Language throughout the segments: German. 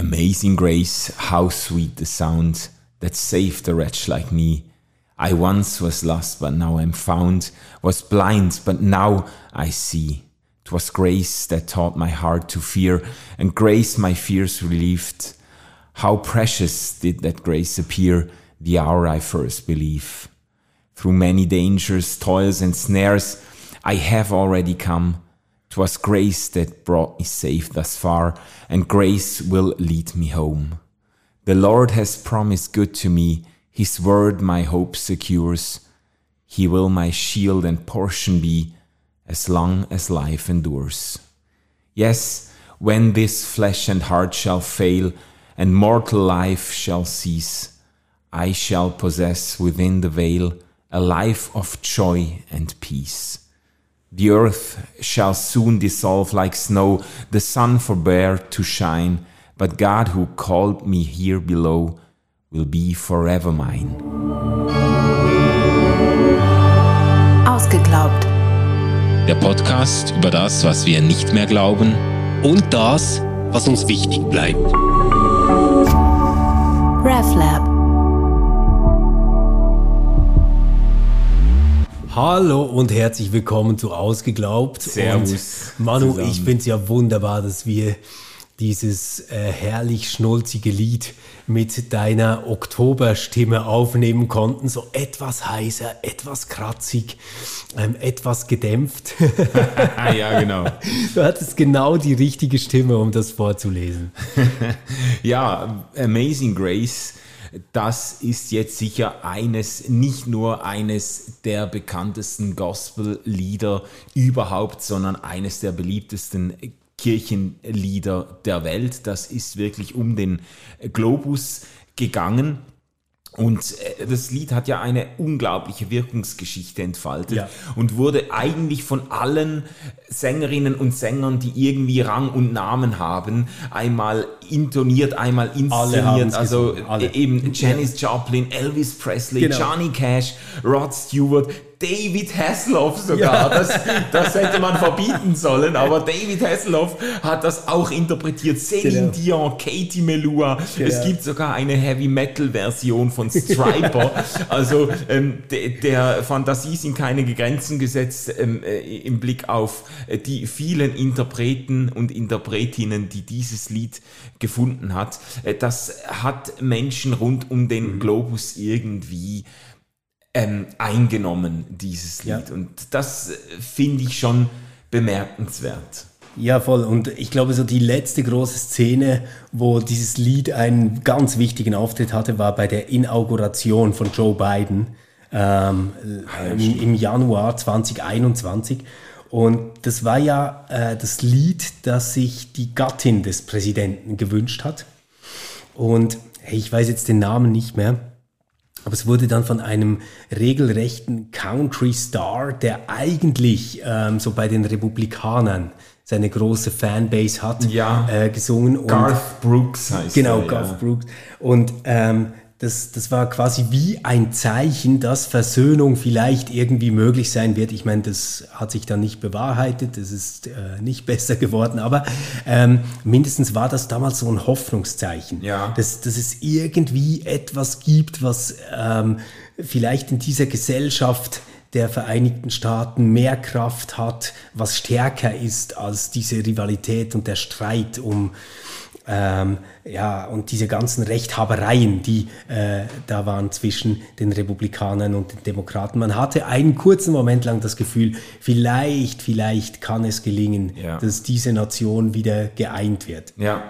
Amazing grace, how sweet the sound that saved a wretch like me. I once was lost, but now I'm found, was blind, but now I see. 'Twas grace that taught my heart to fear, and grace my fears relieved. How precious did that grace appear the hour I first believed. Through many dangers, toils, and snares, I have already come. 'Twas grace that brought me safe thus far, and grace will lead me home. The Lord has promised good to me, His word my hope secures. He will my shield and portion be, as long as life endures. Yes, when this flesh and heart shall fail, and mortal life shall cease, I shall possess within the veil a life of joy and peace. The earth shall soon dissolve like snow, the sun forbear to shine, but God who called me here below will be forever mine. Ausgeglaubt. Der Podcast über das, was wir nicht mehr glauben und das, was uns wichtig bleibt. RefLab. Hallo und herzlich willkommen zu Ausgeglaubt. Servus Und Manu, zusammen. ich finde es ja wunderbar, dass wir dieses äh, herrlich schnulzige Lied mit deiner Oktoberstimme aufnehmen konnten. So etwas heißer, etwas kratzig, ähm, etwas gedämpft. Ja, genau. du hattest genau die richtige Stimme, um das vorzulesen. Ja, Amazing Grace, das ist jetzt sicher eines, nicht nur eines der bekanntesten Gospel-Lieder überhaupt, sondern eines der beliebtesten Kirchenlieder der Welt. Das ist wirklich um den Globus gegangen. Und äh, das Lied hat ja eine unglaubliche Wirkungsgeschichte entfaltet Ja. und wurde eigentlich von allen Sängerinnen und Sängern, die irgendwie Rang und Namen haben, einmal intoniert, einmal inszeniert. Also eben Janis Joplin, Elvis Presley, Genau. Johnny Cash, Rod Stewart, David Hasselhoff sogar. Das, das hätte man verbieten sollen, aber David Hasselhoff hat das auch interpretiert. Celine Genau. Dion, Katie Melua. Es Genau. gibt sogar eine Heavy Metal Version von Striper. also ähm, de, der Fantasie sind keine Grenzen gesetzt ähm, äh, im Blick auf äh, die vielen Interpreten und Interpretinnen, die dieses Lied gefunden hat. Äh, das hat Menschen rund um den Mhm. Globus irgendwie ähm, eingenommen, dieses Ja. Lied. Und das äh, finde ich schon bemerkenswert. Ja, voll. Und ich glaube, so die letzte große Szene, wo dieses Lied einen ganz wichtigen Auftritt hatte, war bei der Inauguration von Joe Biden ähm, im, im Januar 2021. Und das war ja äh, das Lied, das sich die Gattin des Präsidenten gewünscht hat. Und hey, ich weiß jetzt den Namen nicht mehr. Aber es wurde dann von einem regelrechten Country Star, der eigentlich ähm, so bei den Republikanern seine große Fanbase hat, Ja. äh, gesungen. Garth Brooks heißt Genau, er, ja. Garth Brooks. Und ähm, das, das war quasi wie ein Zeichen, dass Versöhnung vielleicht irgendwie möglich sein wird. Ich meine, das hat sich dann nicht bewahrheitet, das ist äh, nicht besser geworden, aber ähm, mindestens war das damals so ein Hoffnungszeichen, Ja. dass, dass es irgendwie etwas gibt, was ähm, vielleicht in dieser Gesellschaft der Vereinigten Staaten mehr Kraft hat, was stärker ist als diese Rivalität und der Streit um ähm, ja, und diese ganzen Rechthabereien, die äh, da waren zwischen den Republikanern und den Demokraten. Man hatte einen kurzen Moment lang das Gefühl, vielleicht, vielleicht kann es gelingen, Ja. dass diese Nation wieder geeint wird. Ja,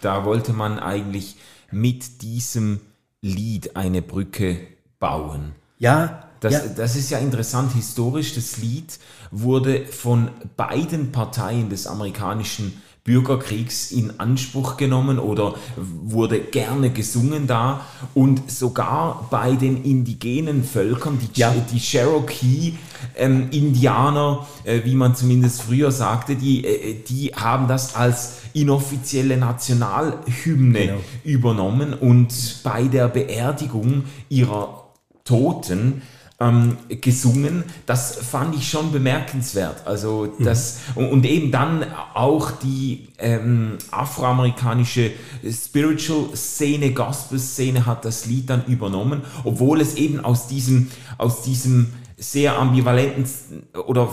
da wollte man eigentlich mit diesem Lied eine Brücke bauen. Ja, Das, ja, das ist ja interessant historisch. Das Lied wurde von beiden Parteien des amerikanischen Bürgerkriegs in Anspruch genommen oder wurde gerne gesungen da und sogar bei den indigenen Völkern, die, Ja. die Cherokee-Indianer, äh, wie man zumindest früher sagte, die, äh, die haben das als inoffizielle Nationalhymne Genau. übernommen und bei der Beerdigung ihrer Toten ähm, gesungen. Das fand ich schon bemerkenswert. Also das und, und eben dann auch die ähm, afroamerikanische Spiritual-Szene, Gospel-Szene hat das Lied dann übernommen, obwohl es eben aus diesem, aus diesem sehr ambivalenten oder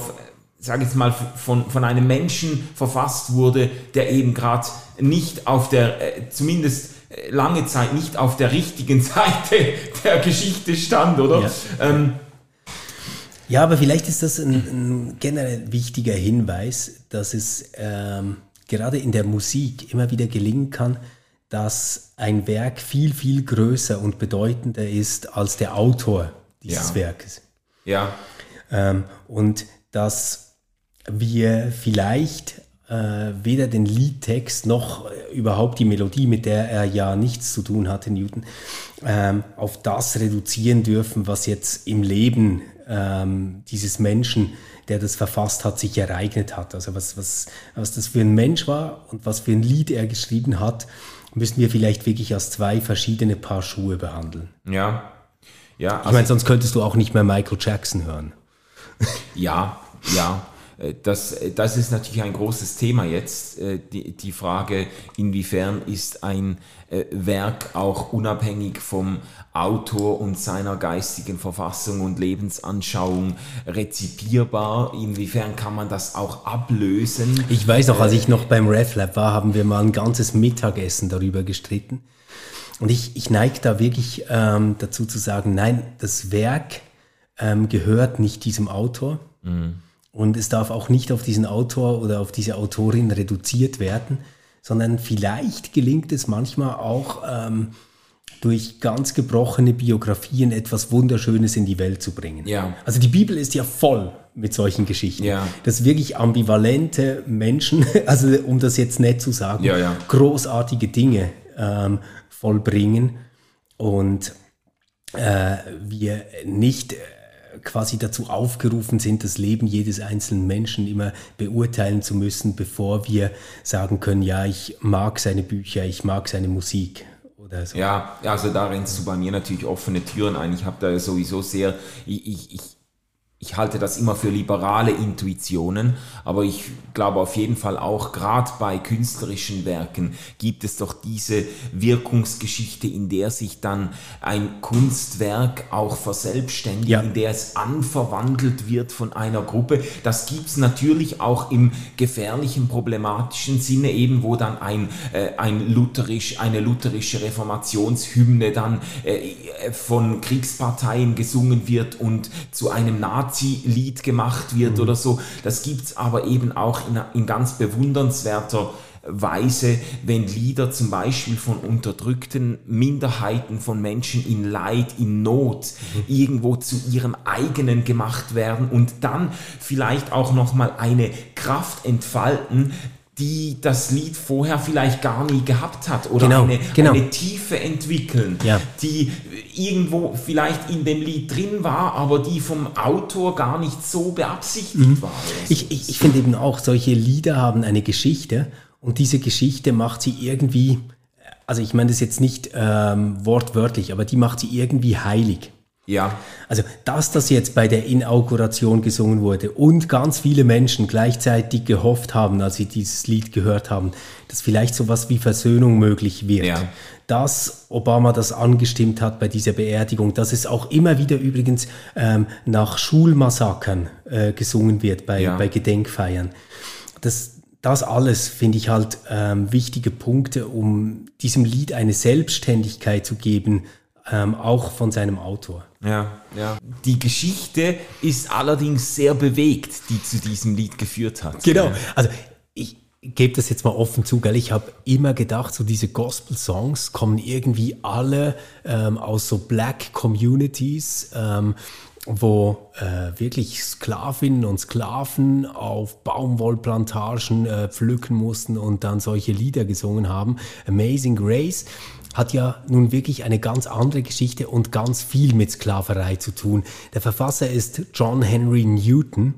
sage ich jetzt mal, von, von einem Menschen verfasst wurde, der eben gerade nicht auf der, äh, zumindest lange Zeit nicht auf der richtigen Seite der Geschichte stand, oder? Ja. Ähm, Ja, aber vielleicht ist das ein, ein generell wichtiger Hinweis, dass es ähm, gerade in der Musik immer wieder gelingen kann, dass ein Werk viel, viel größer und bedeutender ist als der Autor dieses Ja. Werkes. ja, Ähm, und dass wir vielleicht äh, weder den Liedtext noch äh, überhaupt die Melodie, mit der er ja nichts zu tun hatte, Newton, ähm, auf das reduzieren dürfen, was jetzt im Leben ähm, dieses Menschen, der das verfasst hat, sich ereignet hat. Also was, was, was das für ein Mensch war und was für ein Lied er geschrieben hat, müssen wir vielleicht wirklich als zwei verschiedene Paar Schuhe behandeln. ja, ja. Ich Also, meine, sonst könntest du auch nicht mehr Michael Jackson hören. Ja, ja. Äh, Das, äh, das ist natürlich ein großes Thema jetzt. äh, Die, die Frage, inwiefern ist ein Werk auch unabhängig vom Autor und seiner geistigen Verfassung und Lebensanschauung rezipierbar? Inwiefern kann man das auch ablösen? Ich weiß noch, als ich noch beim RefLab war, haben wir mal ein ganzes Mittagessen darüber gestritten. Und ich, ich neige da wirklich ähm, dazu zu sagen, nein, das Werk ähm, gehört nicht diesem Autor. Und es darf auch nicht auf diesen Autor oder auf diese Autorin reduziert werden, sondern vielleicht gelingt es manchmal auch ähm, durch ganz gebrochene Biografien etwas Wunderschönes in die Welt zu bringen. Ja. Also die Bibel ist ja voll mit solchen Geschichten. Ja. Dass wirklich ambivalente Menschen, also um das jetzt nett zu sagen, Ja, ja. großartige Dinge ähm, vollbringen und äh, wir nicht quasi dazu aufgerufen sind, das Leben jedes einzelnen Menschen immer beurteilen zu müssen, bevor wir sagen können, ja, ich mag seine Bücher, ich mag seine Musik oder so. Ja, also da rennst du bei mir natürlich offene Türen ein. Ich habe da sowieso sehr, ich, ich, ich, halte das immer für liberale Intuitionen, aber ich glaube auf jeden Fall auch, gerade bei künstlerischen Werken gibt es doch diese Wirkungsgeschichte, in der sich dann ein Kunstwerk auch verselbstständigt, Ja. in der es anverwandelt wird von einer Gruppe. Das gibt's natürlich auch im gefährlichen, problematischen Sinne eben, wo dann ein, äh, ein lutherisch, eine lutherische Reformationshymne dann äh, von Kriegsparteien gesungen wird und zu einem Nazi-Lied gemacht wird oder so. Das gibt's aber eben auch in, in ganz bewundernswerter Weise, wenn Lieder zum Beispiel von unterdrückten Minderheiten, von Menschen in Leid, in Not irgendwo zu ihrem eigenen gemacht werden und dann vielleicht auch nochmal eine Kraft entfalten, die das Lied vorher vielleicht gar nie gehabt hat oder Genau, eine, genau. eine Tiefe entwickeln, Ja. die irgendwo vielleicht in dem Lied drin war, aber die vom Autor gar nicht so beabsichtigt war. Mhm. Ich, ich, ich finde eben auch, solche Lieder haben eine Geschichte und diese Geschichte macht sie irgendwie, also ich meine das jetzt nicht ähm, wortwörtlich, aber die macht sie irgendwie heilig. Ja, Also, dass das jetzt bei der Inauguration gesungen wurde und ganz viele Menschen gleichzeitig gehofft haben, als sie dieses Lied gehört haben, dass vielleicht sowas wie Versöhnung möglich wird. Ja. Dass Obama das angestimmt hat bei dieser Beerdigung, dass es auch immer wieder übrigens ähm, nach Schulmassakern äh, gesungen wird bei, Ja. bei Gedenkfeiern. Das, das alles finde ich halt ähm, wichtige Punkte, um diesem Lied eine Selbstständigkeit zu geben, ähm, auch von seinem Autor. Ja, ja. Die Geschichte ist allerdings sehr bewegt, die zu diesem Lied geführt hat. Genau. Also ich gebe das jetzt mal offen zu, gell? Ich habe immer gedacht, so diese Gospel-Songs kommen irgendwie alle ähm, aus so Black Communities, ähm, wo äh, wirklich Sklavinnen und Sklaven auf Baumwollplantagen äh, pflücken mussten und dann solche Lieder gesungen haben. Amazing Grace hat ja nun wirklich eine ganz andere Geschichte und ganz viel mit Sklaverei zu tun. Der Verfasser ist John Henry Newton.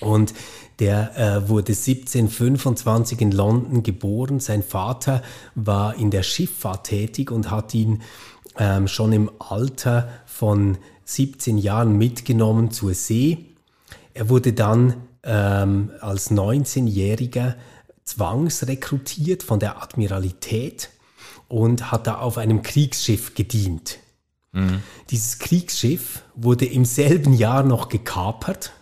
Und der äh, wurde 1725 in London geboren. Sein Vater war in der Schifffahrt tätig und hat ihn ähm, schon im Alter von 17 Jahren mitgenommen zur See. Er wurde dann ähm, als 19-Jähriger zwangsrekrutiert von der Admiralität und hat da auf einem Kriegsschiff gedient. Mhm. Dieses Kriegsschiff wurde im selben Jahr noch gekapert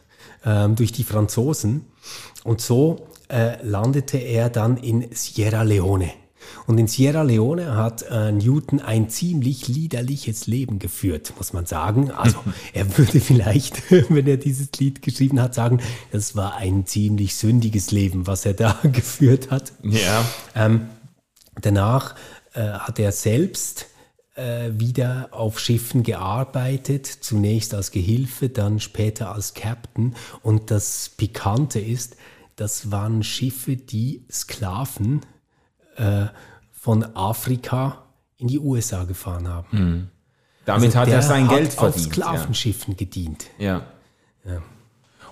ähm, durch die Franzosen und so äh, landete er dann in Sierra Leone. Und in Sierra Leone hat äh, Newton ein ziemlich liederliches Leben geführt, muss man sagen. Also er würde vielleicht, wenn er dieses Lied geschrieben hat, sagen, das war ein ziemlich sündiges Leben, was er da geführt hat. Ja. Ähm, danach äh, hat er selbst äh, wieder auf Schiffen gearbeitet, zunächst als Gehilfe, dann später als Captain. Und das Pikante ist, das waren Schiffe, die Sklaven äh, von Afrika in die USA gefahren haben. Mhm. Damit also hat er sein Geld verdient. Auf Sklavenschiffen ja. gedient. Ja. ja.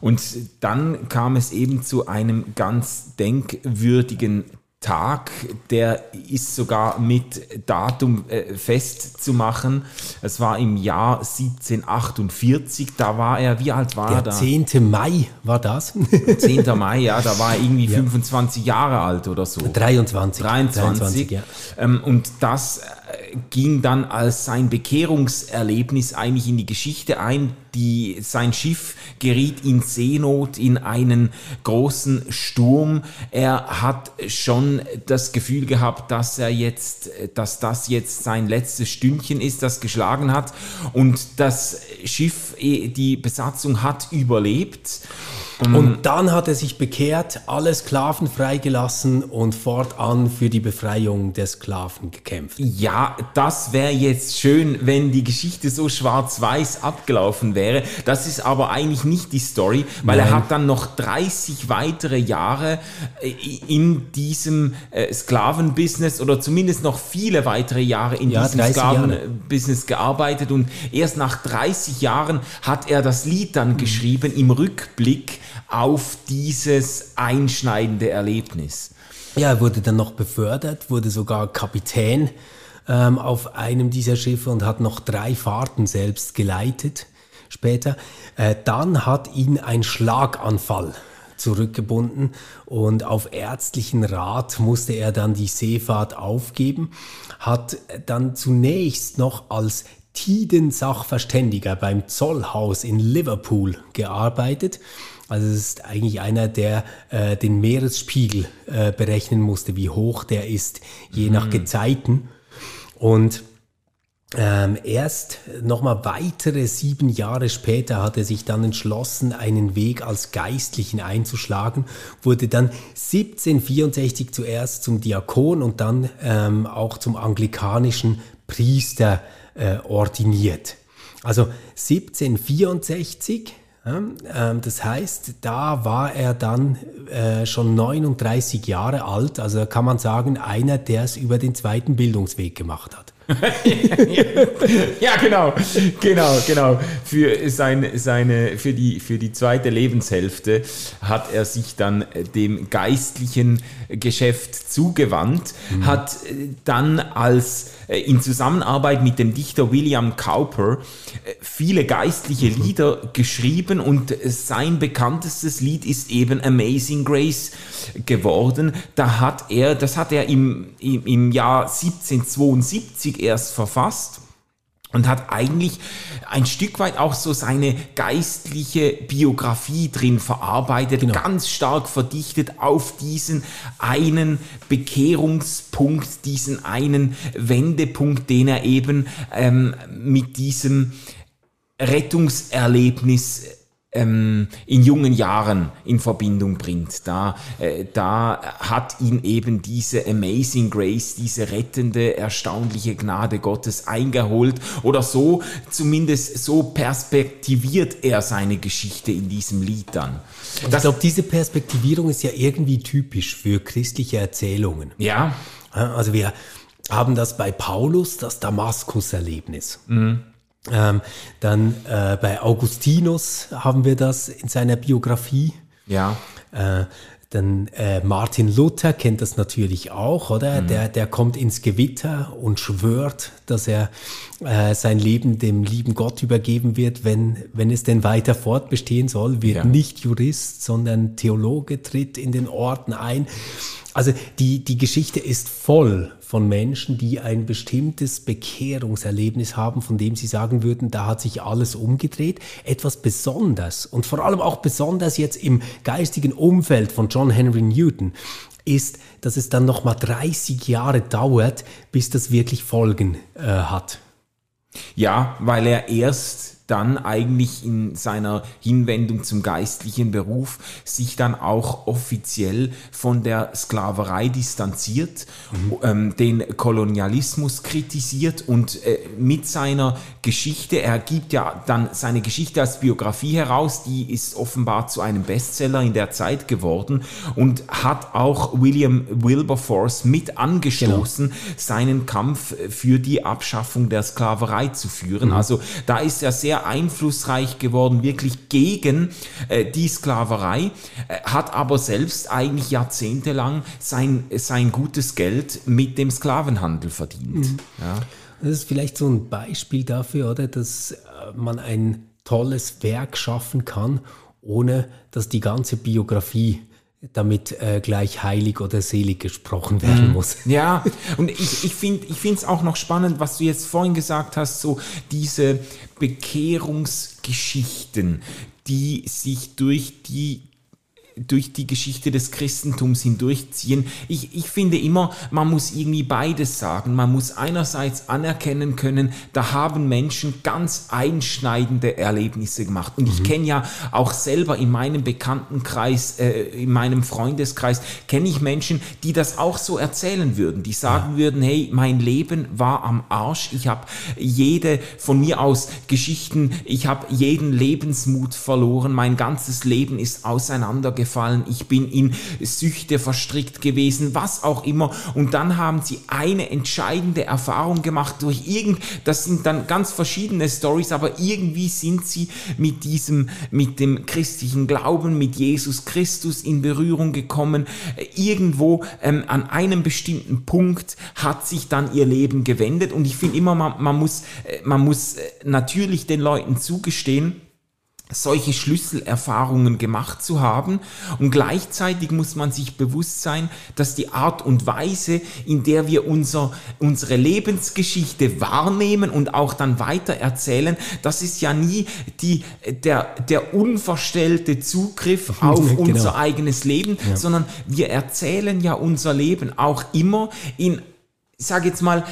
Und dann kam es eben zu einem ganz denkwürdigen Tag, der ist sogar mit Datum äh, festzumachen. Es war im Jahr 1748, da war er, wie alt war der er da? 10. Mai war das? 10. Mai, ja, da war er irgendwie ja. 25 Jahre alt oder so. 23. 23, 23 ja. Ähm, und das ging dann als sein Bekehrungserlebnis eigentlich in die Geschichte ein. Die, sein Schiff geriet in Seenot, in einen großen Sturm. Er hat schon das Gefühl gehabt, dass er jetzt, dass das jetzt sein letztes Stündchen ist, das geschlagen hat. Und das Schiff, eh, die Besatzung hat überlebt. Und dann hat er sich bekehrt, alle Sklaven freigelassen und fortan für die Befreiung der Sklaven gekämpft. Ja, das wäre jetzt schön, wenn die Geschichte so schwarz-weiß abgelaufen wäre. Das ist aber eigentlich nicht die Story, weil Nein. er hat dann noch 30 weitere Jahre äh, in diesem äh, Sklavenbusiness oder zumindest noch viele weitere Jahre in ja, diesem Sklavenbusiness gearbeitet und erst nach 30 Jahren hat er das Lied dann mhm. geschrieben im Rückblick auf dieses einschneidende Erlebnis. Ja, er wurde dann noch befördert, wurde sogar Kapitän ähm, auf einem dieser Schiffe und hat noch drei Fahrten selbst geleitet später. Äh, dann hat ihn ein Schlaganfall zurückgebunden und auf ärztlichen Rat musste er dann die Seefahrt aufgeben, hat dann zunächst noch als Tiden-Sachverständiger beim Zollhaus in Liverpool gearbeitet also es ist eigentlich einer, der äh, den Meeresspiegel äh, berechnen musste, wie hoch der ist, je mhm. nach Gezeiten. Und ähm, erst nochmal weitere sieben Jahre später hat er sich dann entschlossen, einen Weg als Geistlichen einzuschlagen, wurde dann 1764 zuerst zum Diakon und dann ähm, auch zum anglikanischen Priester äh, ordiniert. Also 1764 ähm, das heißt, da war er dann äh, schon 39 Jahre alt, also kann man sagen, einer, der es über den zweiten Bildungsweg gemacht hat. ja, genau, genau, genau. Für, seine, seine, für, die, für die zweite Lebenshälfte hat er sich dann dem geistlichen Geschäft zugewandt, mhm. hat dann als äh, in Zusammenarbeit mit dem Dichter William Cowper äh, viele geistliche mhm. Lieder geschrieben und sein bekanntestes Lied ist eben Amazing Grace geworden. Da hat er, das hat er im, im, im Jahr 1772 erst verfasst und hat eigentlich ein Stück weit auch so seine geistliche Biografie drin verarbeitet, genau. ganz stark verdichtet auf diesen einen Bekehrungspunkt, diesen einen Wendepunkt, den er eben ähm, mit diesem Rettungserlebnis ähm, in jungen Jahren in Verbindung bringt. Da, äh, da hat ihn eben diese Amazing Grace, diese rettende, erstaunliche Gnade Gottes eingeholt oder so, zumindest so perspektiviert er seine Geschichte in diesem Lied dann. ich glaube, diese Perspektivierung ist ja irgendwie typisch für christliche Erzählungen. Ja. Also wir haben das bei Paulus, das Damaskus-Erlebnis. Mhm. Ähm, dann äh, bei Augustinus haben wir das in seiner Biografie. Ja. Äh, dann äh, Martin Luther kennt das natürlich auch, oder? Mhm. Der, der kommt ins Gewitter und schwört, dass er äh, sein Leben dem lieben Gott übergeben wird, wenn, wenn es denn weiter fortbestehen soll, wird ja. nicht Jurist, sondern Theologe, tritt in den Orten ein. Also die, die Geschichte ist voll von Menschen, die ein bestimmtes Bekehrungserlebnis haben, von dem sie sagen würden, da hat sich alles umgedreht. Etwas besonders und vor allem auch besonders jetzt im geistigen Umfeld von John Henry Newton ist, dass es dann nochmal 30 Jahre dauert, bis das wirklich Folgen äh, hat. Ja, weil er erst dann eigentlich in seiner Hinwendung zum geistlichen Beruf sich dann auch offiziell von der Sklaverei distanziert, mhm. ähm, den Kolonialismus kritisiert und äh, mit seiner Geschichte, er gibt ja dann seine Geschichte als Biografie heraus, die ist offenbar zu einem Bestseller in der Zeit geworden und hat auch William Wilberforce mit angestoßen, genau. seinen Kampf für die Abschaffung der Sklaverei zu führen. Mhm. Also da ist er sehr einflussreich geworden, wirklich gegen äh, die Sklaverei, äh, hat aber selbst eigentlich jahrzehntelang sein, sein gutes Geld mit dem Sklavenhandel verdient. Mhm. Ja. Das ist vielleicht so ein Beispiel dafür, oder, dass äh, man ein tolles Werk schaffen kann, ohne dass die ganze Biografie damit äh, gleich heilig oder selig gesprochen werden mhm. muss. Ja, und ich, ich finde es auch noch spannend, was du jetzt vorhin gesagt hast, so diese Bekehrungsgeschichten, die sich durch die durch die Geschichte des Christentums hindurchziehen. Ich, ich finde immer, man muss irgendwie beides sagen. Man muss einerseits anerkennen können, da haben Menschen ganz einschneidende Erlebnisse gemacht. Und mhm. ich kenne ja auch selber in meinem Bekanntenkreis, äh, in meinem Freundeskreis, kenne ich Menschen, die das auch so erzählen würden. Die sagen ja. würden, hey, mein Leben war am Arsch. Ich habe jede von mir aus Geschichten, ich habe jeden Lebensmut verloren. Mein ganzes Leben ist auseinandergefallen gefallen, ich bin in Süchte verstrickt gewesen, was auch immer. Und dann haben sie eine entscheidende Erfahrung gemacht durch irgend, das sind dann ganz verschiedene Stories, aber irgendwie sind sie mit diesem, mit dem christlichen Glauben, mit Jesus Christus in Berührung gekommen. Irgendwo ähm, an einem bestimmten Punkt hat sich dann ihr Leben gewendet. Und ich finde immer, man, man muss, äh, man muss äh, natürlich den Leuten zugestehen, solche Schlüsselerfahrungen gemacht zu haben. Und gleichzeitig muss man sich bewusst sein, dass die Art und Weise, in der wir unser, unsere Lebensgeschichte wahrnehmen und auch dann weiter erzählen, das ist ja nie die, der, der unverstellte Zugriff auf genau. unser eigenes Leben, ja. sondern wir erzählen ja unser Leben auch immer in sage jetzt mal,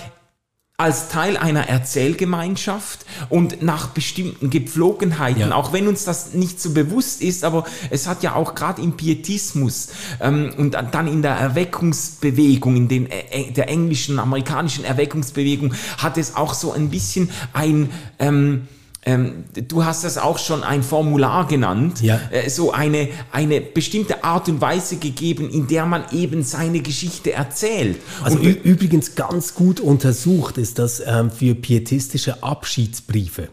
als Teil einer Erzählgemeinschaft und nach bestimmten Gepflogenheiten, ja. auch wenn uns das nicht so bewusst ist, aber es hat ja auch gerade im Pietismus ähm, und dann in der Erweckungsbewegung, in den, äh, der englischen, amerikanischen Erweckungsbewegung, hat es auch so ein bisschen ein... Ähm, ähm, du hast das auch schon ein Formular genannt, ja. äh, so eine, eine bestimmte Art und Weise gegeben, in der man eben seine Geschichte erzählt. Also übrigens ganz gut untersucht ist das ähm, für pietistische Abschiedsbriefe.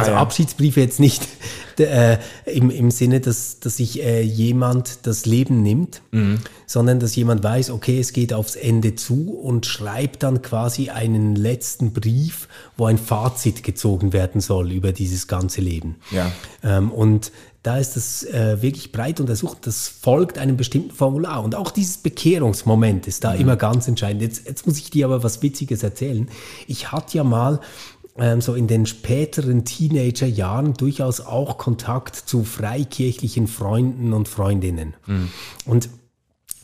Also ah, ja. Abschiedsbriefe jetzt nicht äh, im, im Sinne, dass, dass sich äh, jemand das Leben nimmt, mhm. sondern dass jemand weiß, okay, es geht aufs Ende zu und schreibt dann quasi einen letzten Brief, wo ein Fazit gezogen werden soll über dieses ganze Leben. Ja. Ähm, und da ist das äh, wirklich breit untersucht. Das folgt einem bestimmten Formular. Und auch dieses Bekehrungsmoment ist da mhm. immer ganz entscheidend. Jetzt, jetzt muss ich dir aber was Witziges erzählen. Ich hatte ja mal so in den späteren Teenagerjahren durchaus auch Kontakt zu freikirchlichen Freunden und Freundinnen. Mhm. Und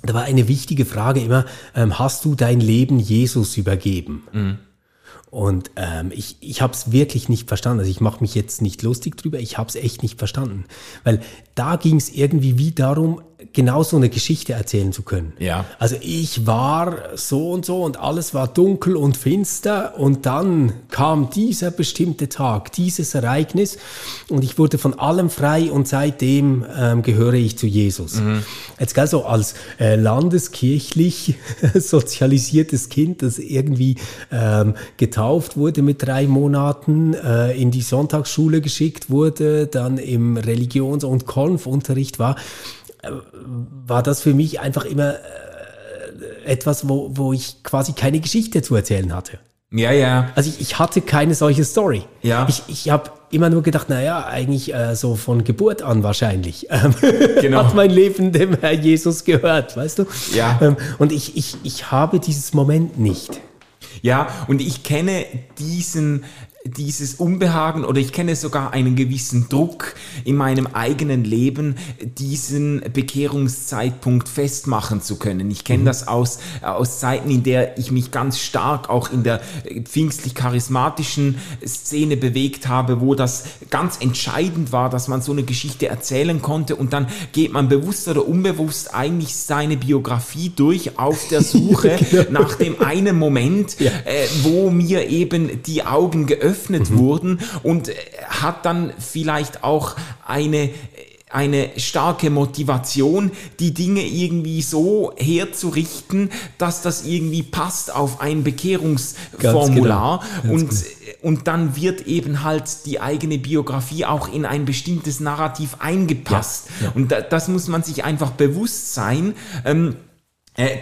da war eine wichtige Frage immer, ähm, hast du dein Leben Jesus übergeben? Mhm. Und ähm, ich, ich habe es wirklich nicht verstanden. Also ich mache mich jetzt nicht lustig drüber, ich habe es echt nicht verstanden. Weil da ging es irgendwie wie darum, genau so eine Geschichte erzählen zu können. Ja. Also ich war so und so und alles war dunkel und finster und dann kam dieser bestimmte Tag, dieses Ereignis und ich wurde von allem frei und seitdem ähm, gehöre ich zu Jesus. Mhm. Jetzt gell, so als äh, landeskirchlich sozialisiertes Kind, das irgendwie ähm, getauft wurde mit drei Monaten, äh, in die Sonntagsschule geschickt wurde, dann im Religions- und Konfunterricht war, war das für mich einfach immer äh, etwas, wo, wo ich quasi keine Geschichte zu erzählen hatte. Ja, ja. Also ich, ich hatte keine solche Story. Ja. Ich, ich habe immer nur gedacht, naja, eigentlich äh, so von Geburt an wahrscheinlich. Ähm, Genau. Hat mein Leben dem Herr Jesus gehört, weißt du? Ja. Ähm, und ich, ich, ich habe dieses Moment nicht. Ja, und ich kenne diesen, dieses Unbehagen oder ich kenne sogar einen gewissen Druck in meinem eigenen Leben, diesen Bekehrungszeitpunkt festmachen zu können. Ich kenne das aus, aus Zeiten, in der ich mich ganz stark auch in der pfingstlich-charismatischen Szene bewegt habe, wo das ganz entscheidend war, dass man so eine Geschichte erzählen konnte. Und dann geht man bewusst oder unbewusst eigentlich seine Biografie durch auf der Suche nach dem einen Moment, äh, wo mir eben die Augen geöffnet wurden und äh, hat dann vielleicht auch eine eine starke Motivation, die Dinge irgendwie so herzurichten, dass das irgendwie passt auf ein Bekehrungsformular genau. Und und dann wird eben halt die eigene Biografie auch in ein bestimmtes Narrativ eingepasst. Ja, ja. Und da, das muss man sich einfach bewusst sein. Ähm, äh,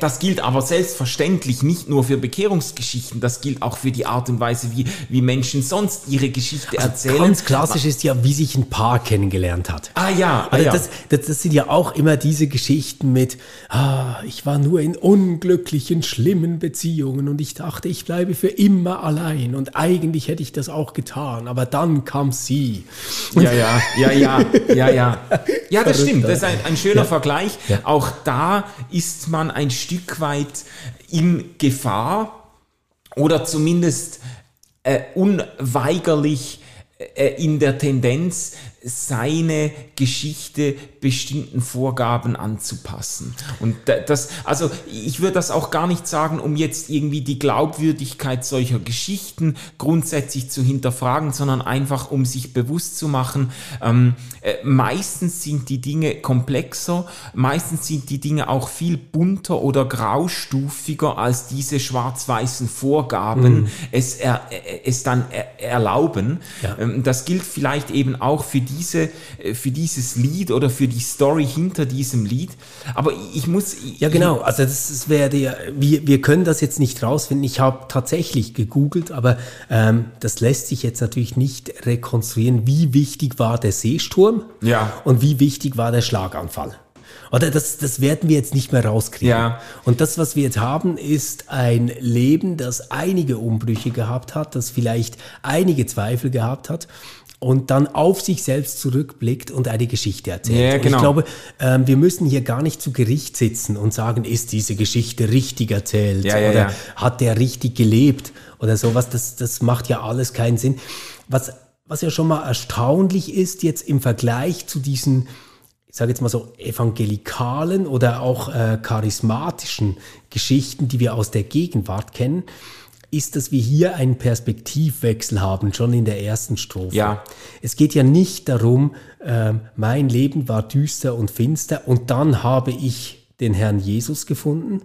das gilt aber selbstverständlich nicht nur für Bekehrungsgeschichten, das gilt auch für die Art und Weise, wie, wie Menschen sonst ihre Geschichte erzählen. Ganz klassisch ist ja, wie sich ein Paar kennengelernt hat. Ah ja, ah, Also ja. das, das, das sind ja auch immer diese Geschichten mit, ah, ich war nur in unglücklichen, schlimmen Beziehungen und ich dachte, ich bleibe für immer allein und eigentlich hätte ich das auch getan, aber dann kam sie. Ja, ja, ja, ja, ja, ja. Ja, das Verrückt, stimmt. Das ist ein, ein schöner Ja. Vergleich. Ja. Auch da ist man ein Stück weit in Gefahr oder zumindest äh, unweigerlich äh, in der Tendenz, seine Geschichte bestimmten Vorgaben anzupassen. Und da- das, also ich würde das auch gar nicht sagen, um jetzt irgendwie die Glaubwürdigkeit solcher Geschichten grundsätzlich zu hinterfragen, sondern einfach um sich bewusst zu machen, ähm, äh, meistens sind die Dinge komplexer, meistens sind die Dinge auch viel bunter oder graustufiger als diese schwarz-weißen Vorgaben es, er, äh, es dann er, erlauben. Ja. Ähm, Das gilt vielleicht eben auch für diese, äh, für dieses Lied oder für die Story hinter diesem Lied. Aber ich muss. Ja, genau. Also das, das wäre ja, wir, wir können das jetzt nicht rausfinden. Ich habe tatsächlich gegoogelt, aber ähm, das lässt sich jetzt natürlich nicht rekonstruieren, wie wichtig war der Seesturm Ja. und wie wichtig war der Schlaganfall. Oder das, das werden wir jetzt nicht mehr rauskriegen. Ja. Und das, was wir jetzt haben, ist ein Leben, das einige Umbrüche gehabt hat, das vielleicht einige Zweifel gehabt hat und dann auf sich selbst zurückblickt und eine Geschichte erzählt. Ja, Und ich genau. glaube, ähm, wir müssen hier gar nicht zu Gericht sitzen und sagen, ist diese Geschichte richtig erzählt Ja, ja, oder hat der richtig gelebt oder sowas. Das, das macht ja alles keinen Sinn. Was, was ja schon mal erstaunlich ist jetzt im Vergleich zu diesen, ich sage jetzt mal so, evangelikalen oder auch äh, charismatischen Geschichten, die wir aus der Gegenwart kennen, ist, dass wir hier einen Perspektivwechsel haben, schon in der ersten Strophe. Ja. Es geht ja nicht darum, ähm, mein Leben war düster und finster und dann habe ich den Herrn Jesus gefunden,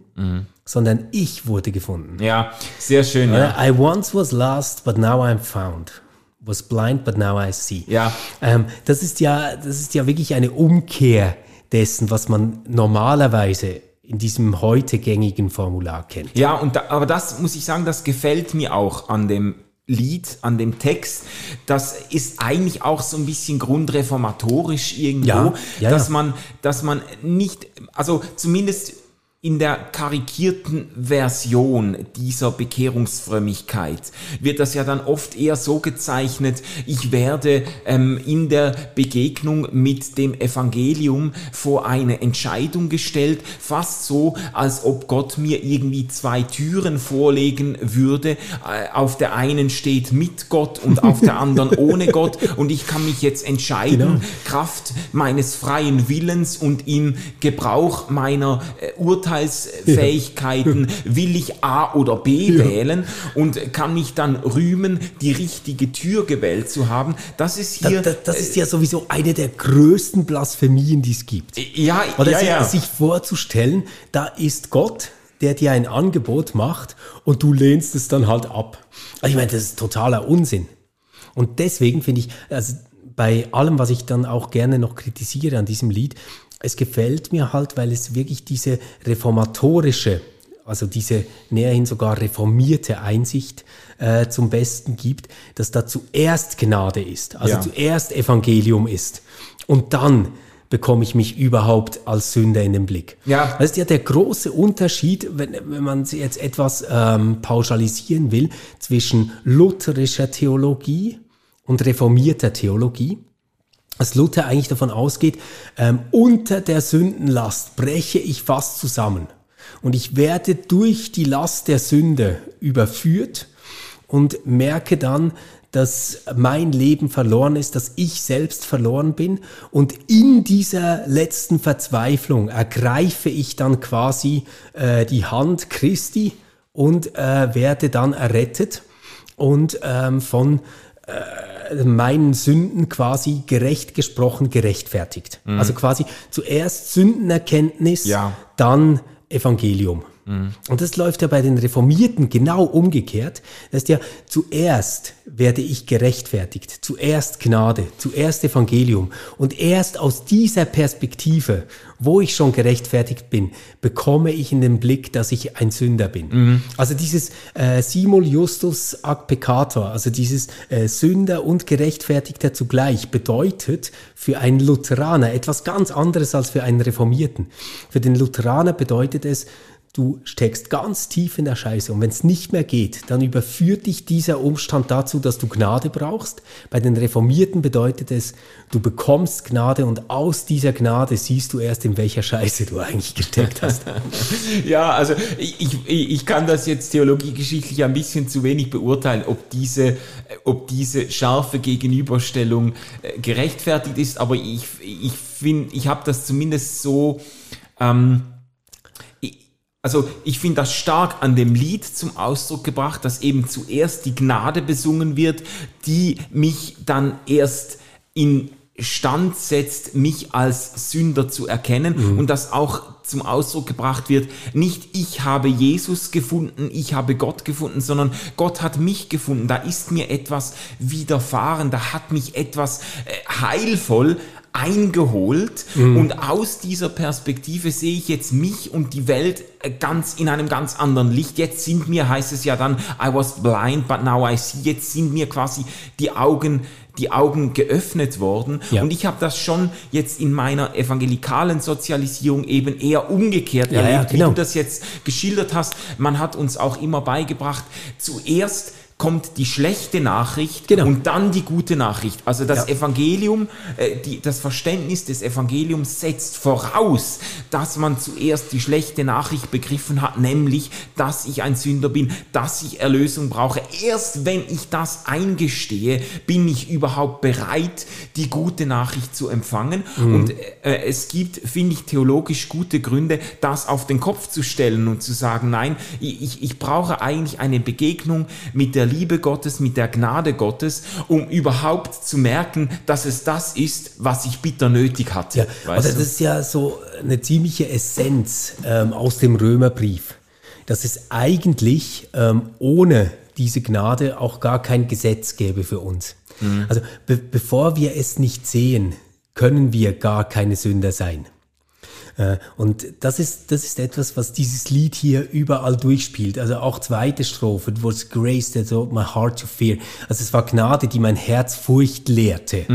sondern ich wurde gefunden. Ja, sehr schön. Ja. I once was lost, but now I'm found. Was blind, but now I see. Ja. Ähm, das ist ja, das ist ja wirklich eine Umkehr dessen, was man normalerweise in diesem heute gängigen Formular kennt. Ja, und da, aber das muss ich sagen, das gefällt mir auch an dem Lied, an dem Text. Das ist eigentlich auch so ein bisschen grundreformatorisch irgendwo, Ja, ja, dass ja. man, dass man nicht, also zumindest in der karikierten Version dieser Bekehrungsfrömmigkeit wird das ja dann oft eher so gezeichnet, ich werde ähm, in der Begegnung mit dem Evangelium vor eine Entscheidung gestellt, fast so, als ob Gott mir irgendwie zwei Türen vorlegen würde. Äh, Auf der einen steht mit Gott und auf der anderen ohne Gott und ich kann mich jetzt entscheiden, Genau. Kraft meines freien Willens und im Gebrauch meiner äh, Urteilsfähigkeiten will ich A oder B wählen und kann mich dann rühmen, die richtige Tür gewählt zu haben. Das ist hier. da, das ist ja sowieso eine der größten Blasphemien, die es gibt. ja, Oder ja, sich, ja. sich vorzustellen, da ist Gott, der dir ein Angebot macht und du lehnst es dann halt ab. Also ich meine, das ist totaler Unsinn. Und deswegen finde ich, also bei allem, was ich dann auch gerne noch kritisiere an diesem Lied, es gefällt mir halt, weil es wirklich diese reformatorische, also diese näherhin sogar reformierte Einsicht äh, zum Besten gibt, dass da zuerst Gnade ist, also Ja. zuerst Evangelium ist und dann bekomme ich mich überhaupt als Sünder in den Blick. Ja. Das ist ja der große Unterschied, wenn, wenn man jetzt etwas ähm, pauschalisieren will, zwischen lutherischer Theologie und reformierter Theologie dass Luther eigentlich davon ausgeht, ähm, unter der Sündenlast breche ich fast zusammen. Und ich werde durch die Last der Sünde überführt und merke dann, dass mein Leben verloren ist, dass ich selbst verloren bin. Und in dieser letzten Verzweiflung ergreife ich dann quasi äh, die Hand Christi und äh, werde dann errettet und ähm, von äh, meinen Sünden quasi gerecht gesprochen, gerechtfertigt. Also quasi zuerst Sündenerkenntnis, Ja. dann Evangelium. Und das läuft ja bei den Reformierten genau umgekehrt. Das ist ja zuerst werde ich gerechtfertigt, zuerst Gnade, zuerst Evangelium. Und erst aus dieser Perspektive, wo ich schon gerechtfertigt bin, bekomme ich in den Blick, dass ich ein Sünder bin. Also dieses äh, Simul Justus ac peccator, also dieses äh, Sünder und Gerechtfertigter zugleich, bedeutet für einen Lutheraner etwas ganz anderes als für einen Reformierten. Für den Lutheraner bedeutet es, Du steckst ganz tief in der Scheiße und wenn es nicht mehr geht, dann überführt dich dieser Umstand dazu, dass du Gnade brauchst. Bei den Reformierten bedeutet es, du bekommst Gnade und aus dieser Gnade siehst du erst, in welcher Scheiße du eigentlich gesteckt hast. Ja, also ich, ich, ich kann das jetzt theologiegeschichtlich ein bisschen zu wenig beurteilen, ob diese, ob diese scharfe Gegenüberstellung äh, gerechtfertigt ist, aber ich, ich finde, ich habe das zumindest so, ähm, also ich finde das stark an dem Lied zum Ausdruck gebracht, dass eben zuerst die Gnade besungen wird, die mich dann erst in Stand setzt, mich als Sünder zu erkennen und das auch zum Ausdruck gebracht wird, nicht ich habe Jesus gefunden, ich habe Gott gefunden, sondern Gott hat mich gefunden, da ist mir etwas widerfahren, da hat mich etwas äh, heilvoll eingeholt und aus dieser Perspektive sehe ich jetzt mich und die Welt äh, ganz in einem ganz anderen Licht. Jetzt sind mir, heißt es ja dann, I was blind, but now I see. Jetzt sind mir quasi die Augen die Augen geöffnet worden Ja. und ich habe das schon jetzt in meiner evangelikalen Sozialisierung eben eher umgekehrt Ja, ja, erlebt, genau. wie du das jetzt geschildert hast. Man hat uns auch immer beigebracht, zuerst kommt die schlechte Nachricht Genau. und dann die gute Nachricht. Also das Ja. Evangelium, äh, die, das Verständnis des Evangeliums setzt voraus, dass man zuerst die schlechte Nachricht begriffen hat, nämlich, dass ich ein Sünder bin, dass ich Erlösung brauche. Erst wenn ich das eingestehe, bin ich überhaupt bereit, die gute Nachricht zu empfangen. Und äh, es gibt, finde ich, theologisch gute Gründe, das auf den Kopf zu stellen und zu sagen, nein, ich- ich brauche eigentlich eine Begegnung mit der Liebe Gottes, mit der Gnade Gottes, um überhaupt zu merken, dass es das ist, was ich bitter nötig hatte. Ja, du? das ist ja so eine ziemliche Essenz ähm, aus dem Römerbrief, dass es eigentlich ähm, ohne diese Gnade auch gar kein Gesetz gäbe für uns. Also be bevor wir es nicht sehen, können wir gar keine Sünder sein. Äh, Und das ist, das ist etwas, was dieses Lied hier überall durchspielt. Also auch zweite Strophe, it was grace that taught my heart to fear. Also es war Gnade, die mein Herz Furcht lehrte.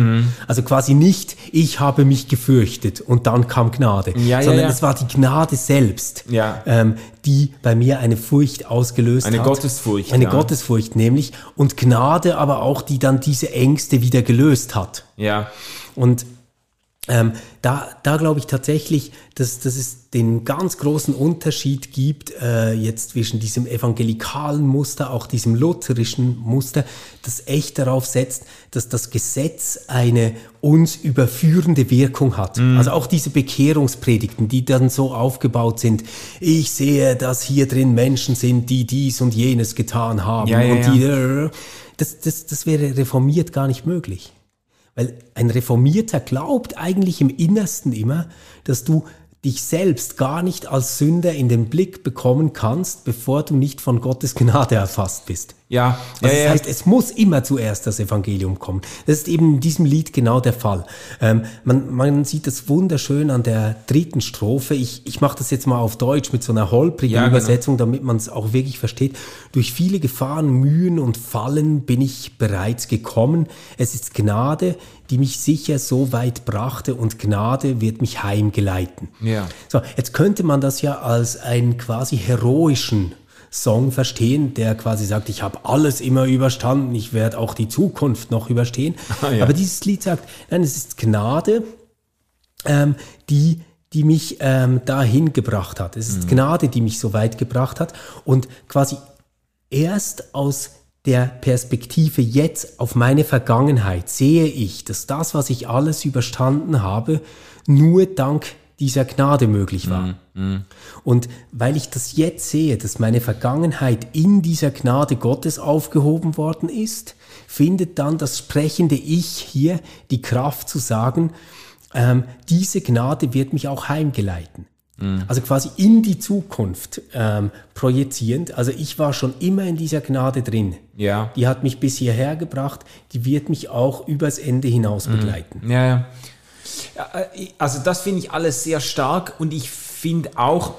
Also quasi nicht, ich habe mich gefürchtet und dann kam Gnade, Ja, ja, sondern ja. es war die Gnade selbst, Ja. ähm, die bei mir eine Furcht ausgelöst Eine hat. Gottesfurcht, Eine ja. Gottesfurcht nämlich. Und Gnade aber auch, die dann diese Ängste wieder gelöst hat. ja. Und ähm, da, da glaube ich tatsächlich, dass, dass es den ganz großen Unterschied gibt äh, jetzt zwischen diesem evangelikalen Muster, auch diesem lutherischen Muster, das echt darauf setzt, dass das Gesetz eine uns überführende Wirkung hat. Mhm. Also auch diese Bekehrungspredigten, die dann so aufgebaut sind, ich sehe, dass hier drin Menschen sind, die dies und jenes getan haben Ja, ja, und die, das, das, das wäre reformiert gar nicht möglich. Weil ein Reformierter glaubt eigentlich im Innersten immer, dass du dich selbst gar nicht als Sünder in den Blick bekommen kannst, bevor du nicht von Gottes Gnade erfasst bist. Ja, Also ja, das heißt, es muss immer zuerst das Evangelium kommen. Das ist eben in diesem Lied genau der Fall. Ähm, man, man sieht das wunderschön an der dritten Strophe. Ich, ich mache das jetzt mal auf Deutsch mit so einer holprigen Ja, genau. Übersetzung, damit man es auch wirklich versteht. Durch viele Gefahren, Mühen und Fallen bin ich bereits gekommen. Es ist Gnade, die mich sicher so weit brachte und Gnade wird mich heimgeleiten. Ja. So, jetzt könnte man das ja als einen quasi heroischen Song verstehen, der quasi sagt, ich habe alles immer überstanden, ich werde auch die Zukunft noch überstehen. Ah, ja. Aber dieses Lied sagt, nein, es ist Gnade, ähm, die, die mich ähm, dahin gebracht hat. Es ist Gnade, die mich so weit gebracht hat. Und quasi erst aus der Perspektive jetzt auf meine Vergangenheit sehe ich, dass das, was ich alles überstanden habe, nur dank dieser Gnade möglich war. Und weil ich das jetzt sehe, dass meine Vergangenheit in dieser Gnade Gottes aufgehoben worden ist, findet dann das sprechende Ich hier die Kraft zu sagen, ähm, diese Gnade wird mich auch heimgeleiten. Also quasi in die Zukunft ähm, projizierend. Also ich war schon immer in dieser Gnade drin. Ja. Die hat mich bis hierher gebracht, die wird mich auch übers Ende hinaus begleiten. Ja, ja. Äh, Also das finde ich alles sehr stark und ich finde auch,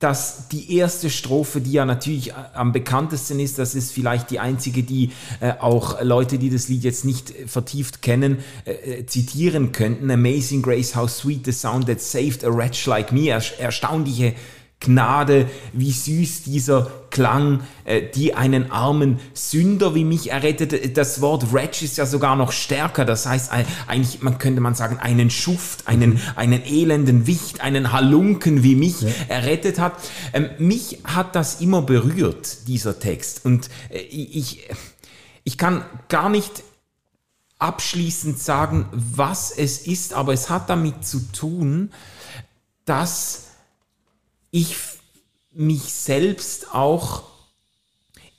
dass die erste Strophe, die ja natürlich äh, am bekanntesten ist, das ist vielleicht die einzige, die äh, auch Leute, die das Lied jetzt nicht vertieft kennen, äh, äh, zitieren könnten. Amazing Grace, how sweet the sound that saved a wretch like me. Erstaunliche Gnade, wie süß dieser Klang, äh, die einen armen Sünder wie mich errettete. Das Wort Wretch ist ja sogar noch stärker. Das heißt, eigentlich, man könnte man sagen, einen Schuft, einen, einen elenden Wicht, einen Halunken wie mich errettet hat. Ähm, mich hat das immer berührt, dieser Text. Und äh, ich, ich kann gar nicht abschließend sagen, was es ist, aber es hat damit zu tun, dass ich mich selbst auch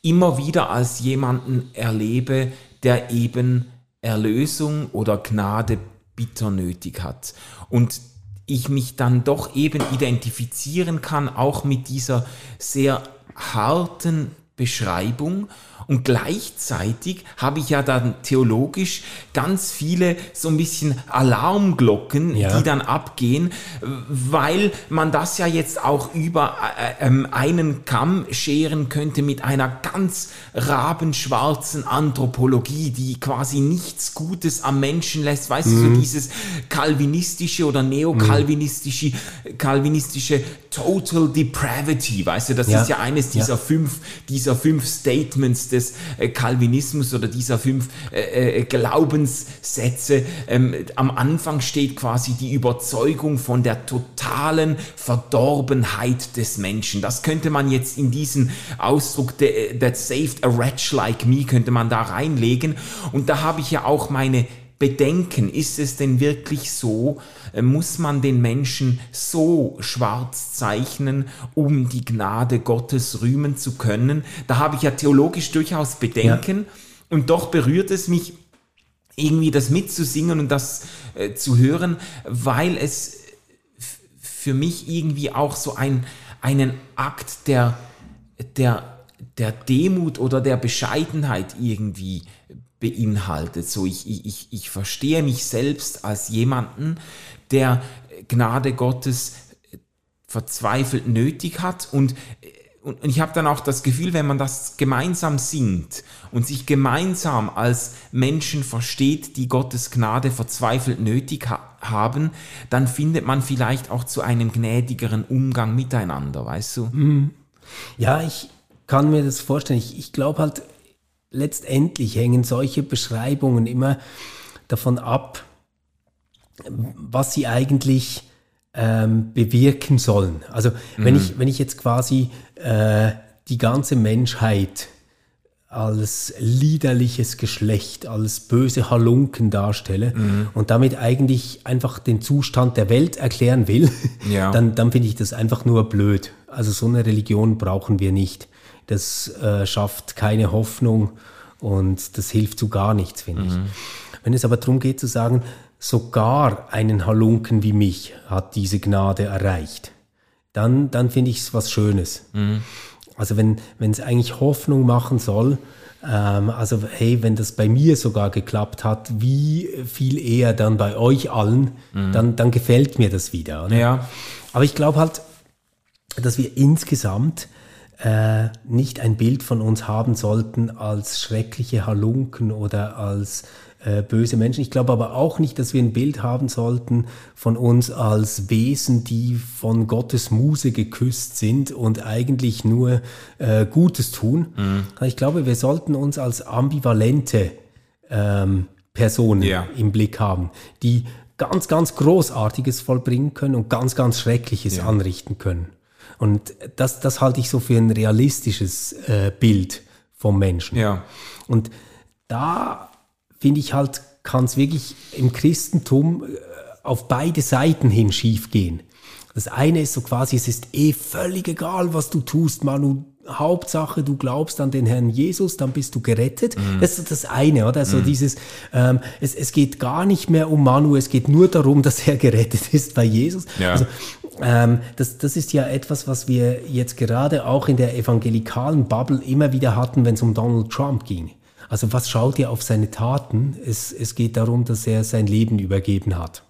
immer wieder als jemanden erlebe, der eben Erlösung oder Gnade bitter nötig hat. Und ich mich dann doch eben identifizieren kann, auch mit dieser sehr harten Beschreibung. Und gleichzeitig habe ich ja dann theologisch ganz viele so ein bisschen Alarmglocken, Ja. die dann abgehen, weil man das ja jetzt auch über äh, ähm, einen Kamm scheren könnte mit einer ganz rabenschwarzen Anthropologie, die quasi nichts Gutes am Menschen lässt. Weißt du, so dieses kalvinistische oder neokalvinistische kalvinistische Total Depravity, weißt du, das Ja. ist ja eines dieser Ja. fünf, dieser fünf Statements des äh, Calvinismus oder dieser fünf äh, äh, Glaubenssätze. Ähm, am Anfang steht quasi die Überzeugung von der totalen Verdorbenheit des Menschen. Das könnte man jetzt in diesen Ausdruck that saved a wretch like me könnte man da reinlegen. Und da habe ich ja auch meine Bedenken, ist es denn wirklich so, äh, muss man den Menschen so schwarz zeichnen, um die Gnade Gottes rühmen zu können? Da habe ich ja theologisch durchaus Bedenken. Und doch berührt es mich irgendwie das mitzusingen und das äh, zu hören, weil es für mich irgendwie auch so ein, einen Akt der, der, der Demut oder der Bescheidenheit irgendwie beinhaltet. So, ich, ich, ich- verstehe mich selbst als jemanden, der Gnade Gottes verzweifelt nötig hat und und ich habe dann auch das Gefühl, wenn man das gemeinsam singt und sich gemeinsam als Menschen versteht, die Gottes Gnade verzweifelt nötig ha haben, dann findet man vielleicht auch zu einem gnädigeren Umgang miteinander, weißt du? Ja, ich kann mir das vorstellen. Ich, ich glaube halt, letztendlich hängen solche Beschreibungen immer davon ab, was sie eigentlich ähm, bewirken sollen. Also wenn, ich, wenn ich jetzt quasi äh, die ganze Menschheit als liederliches Geschlecht, als böse Halunken darstelle und damit eigentlich einfach den Zustand der Welt erklären will, Ja. dann, dann finde ich das einfach nur blöd. Also so eine Religion brauchen wir nicht. Das äh, schafft keine Hoffnung und das hilft zu gar nichts, finde ich. Wenn es aber darum geht zu sagen, sogar einen Halunken wie mich hat diese Gnade erreicht, dann, dann finde ich es was Schönes. Also wenn wenn es eigentlich Hoffnung machen soll, ähm, also hey, wenn das bei mir sogar geklappt hat, wie viel eher dann bei euch allen, mhm. dann, dann gefällt mir das wieder. Oder? Ja. Aber ich glaube halt, dass wir insgesamt äh, nicht ein Bild von uns haben sollten als schreckliche Halunken oder als äh, böse Menschen. Ich glaube aber auch nicht, dass wir ein Bild haben sollten von uns als Wesen, die von Gottes Muse geküsst sind und eigentlich nur äh, Gutes tun. Mhm. Ich glaube, wir sollten uns als ambivalente ähm, Personen ja. im Blick haben, die ganz, ganz Großartiges vollbringen können und ganz, ganz Schreckliches ja. anrichten können. Und das, das halte ich so für ein realistisches äh, Bild vom Menschen. Ja. Und da finde ich halt, kann es wirklich im Christentum äh, auf beide Seiten hin schief gehen. Das eine ist so quasi, es ist eh völlig egal, was du tust, Manu. Hauptsache, du glaubst an den Herrn Jesus, dann bist du gerettet. Mm. Das ist das eine, oder? So mm. dieses, ähm, es, es geht gar nicht mehr um Manu, es geht nur darum, dass er gerettet ist bei Jesus. Ja. Also, das, das ist ja etwas, was wir jetzt gerade auch in der evangelikalen Bubble immer wieder hatten, wenn es um Donald Trump ging. Also was schaut ihr auf seine Taten? Es, es geht darum, dass er sein Leben übergeben hat.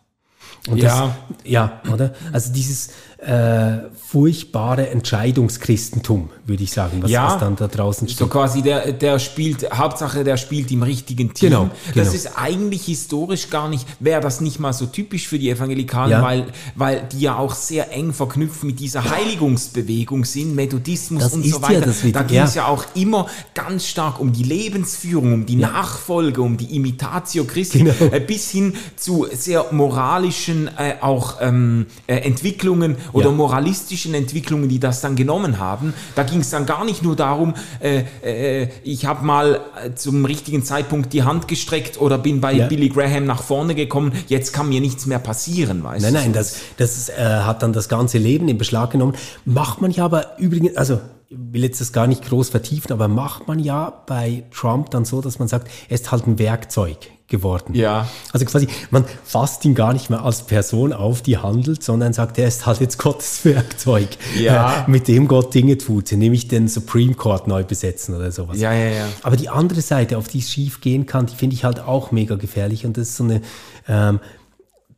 Und ja. Das, ja, oder? Also dieses, äh, furchtbare Entscheidungschristentum, würde ich sagen, was, ja, was dann da draußen steht. So quasi, der, der spielt, Hauptsache, der spielt im richtigen Team. Genau, genau. Das ist eigentlich historisch gar nicht, wäre das nicht mal so typisch für die Evangelikalen, ja. weil, weil die ja auch sehr eng verknüpft mit dieser Heiligungsbewegung sind, Methodismus das und so weiter. Ja, da ging es ja. ja auch immer ganz stark um die Lebensführung, um die Nachfolge, um die Imitatio Christi, genau. äh, bis hin zu sehr moralischen äh, auch ähm, äh, Entwicklungen oder ja. moralistischen Entwicklungen, die das dann genommen haben. Da ging es dann gar nicht nur darum, äh, äh, ich habe mal äh, zum richtigen Zeitpunkt die Hand gestreckt oder bin bei ja. Billy Graham nach vorne gekommen, jetzt kann mir nichts mehr passieren, weißt nein, du? Nein, nein, das, das äh, hat dann das ganze Leben in Beschlag genommen. Macht man ja aber übrigens, also ich will jetzt das gar nicht groß vertiefen, aber macht man ja bei Trump dann so, dass man sagt, er ist halt ein Werkzeug geworden. Ja. Also quasi, man fasst ihn gar nicht mehr als Person auf, die handelt, sondern sagt, er ist halt jetzt Gottes Werkzeug, ja. äh, mit dem Gott Dinge tut, nämlich den Supreme Court neu besetzen oder sowas. Ja, ja, ja. Aber die andere Seite, auf die es schief gehen kann, die finde ich halt auch mega gefährlich und das ist so eine ähm,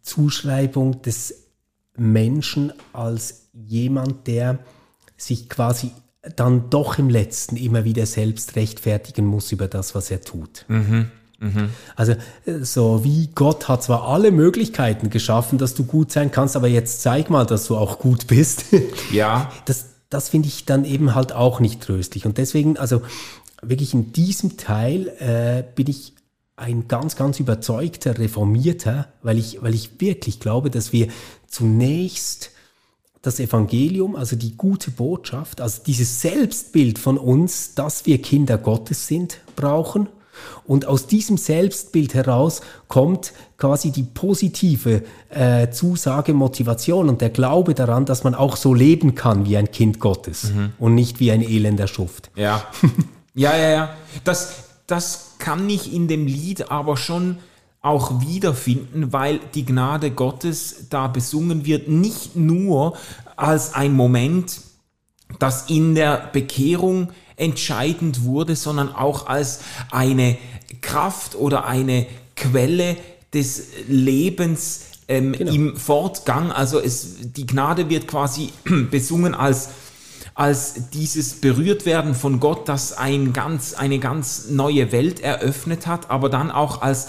Zuschreibung des Menschen als jemand, der sich quasi dann doch im letzten immer wieder selbst rechtfertigen muss über das, was er tut. Mhm. Mhm. Also so wie Gott hat zwar alle Möglichkeiten geschaffen, dass du gut sein kannst, aber jetzt zeig mal, dass du auch gut bist. Ja. Das, das finde ich dann eben halt auch nicht tröstlich. Und deswegen, also wirklich in diesem Teil äh, bin ich ein ganz, ganz überzeugter Reformierter, weil ich, weil ich wirklich glaube, dass wir zunächst das Evangelium, also die gute Botschaft, also dieses Selbstbild von uns, dass wir Kinder Gottes sind, brauchen und aus diesem Selbstbild heraus kommt quasi die positive äh, Zusage, Motivation und der Glaube daran, dass man auch so leben kann wie ein Kind Gottes mhm. und nicht wie ein elender Schuft. Ja, ja, ja, ja. Das, das kann ich in dem Lied aber schon auch wiederfinden, weil die Gnade Gottes da besungen wird, nicht nur als ein Moment, das in der Bekehrung entscheidend wurde, sondern auch als eine Kraft oder eine Quelle des Lebens ähm, genau. im Fortgang. Also es, die Gnade wird quasi besungen als als dieses Berührtwerden von Gott, das ein ganz, eine ganz neue Welt eröffnet hat, aber dann auch als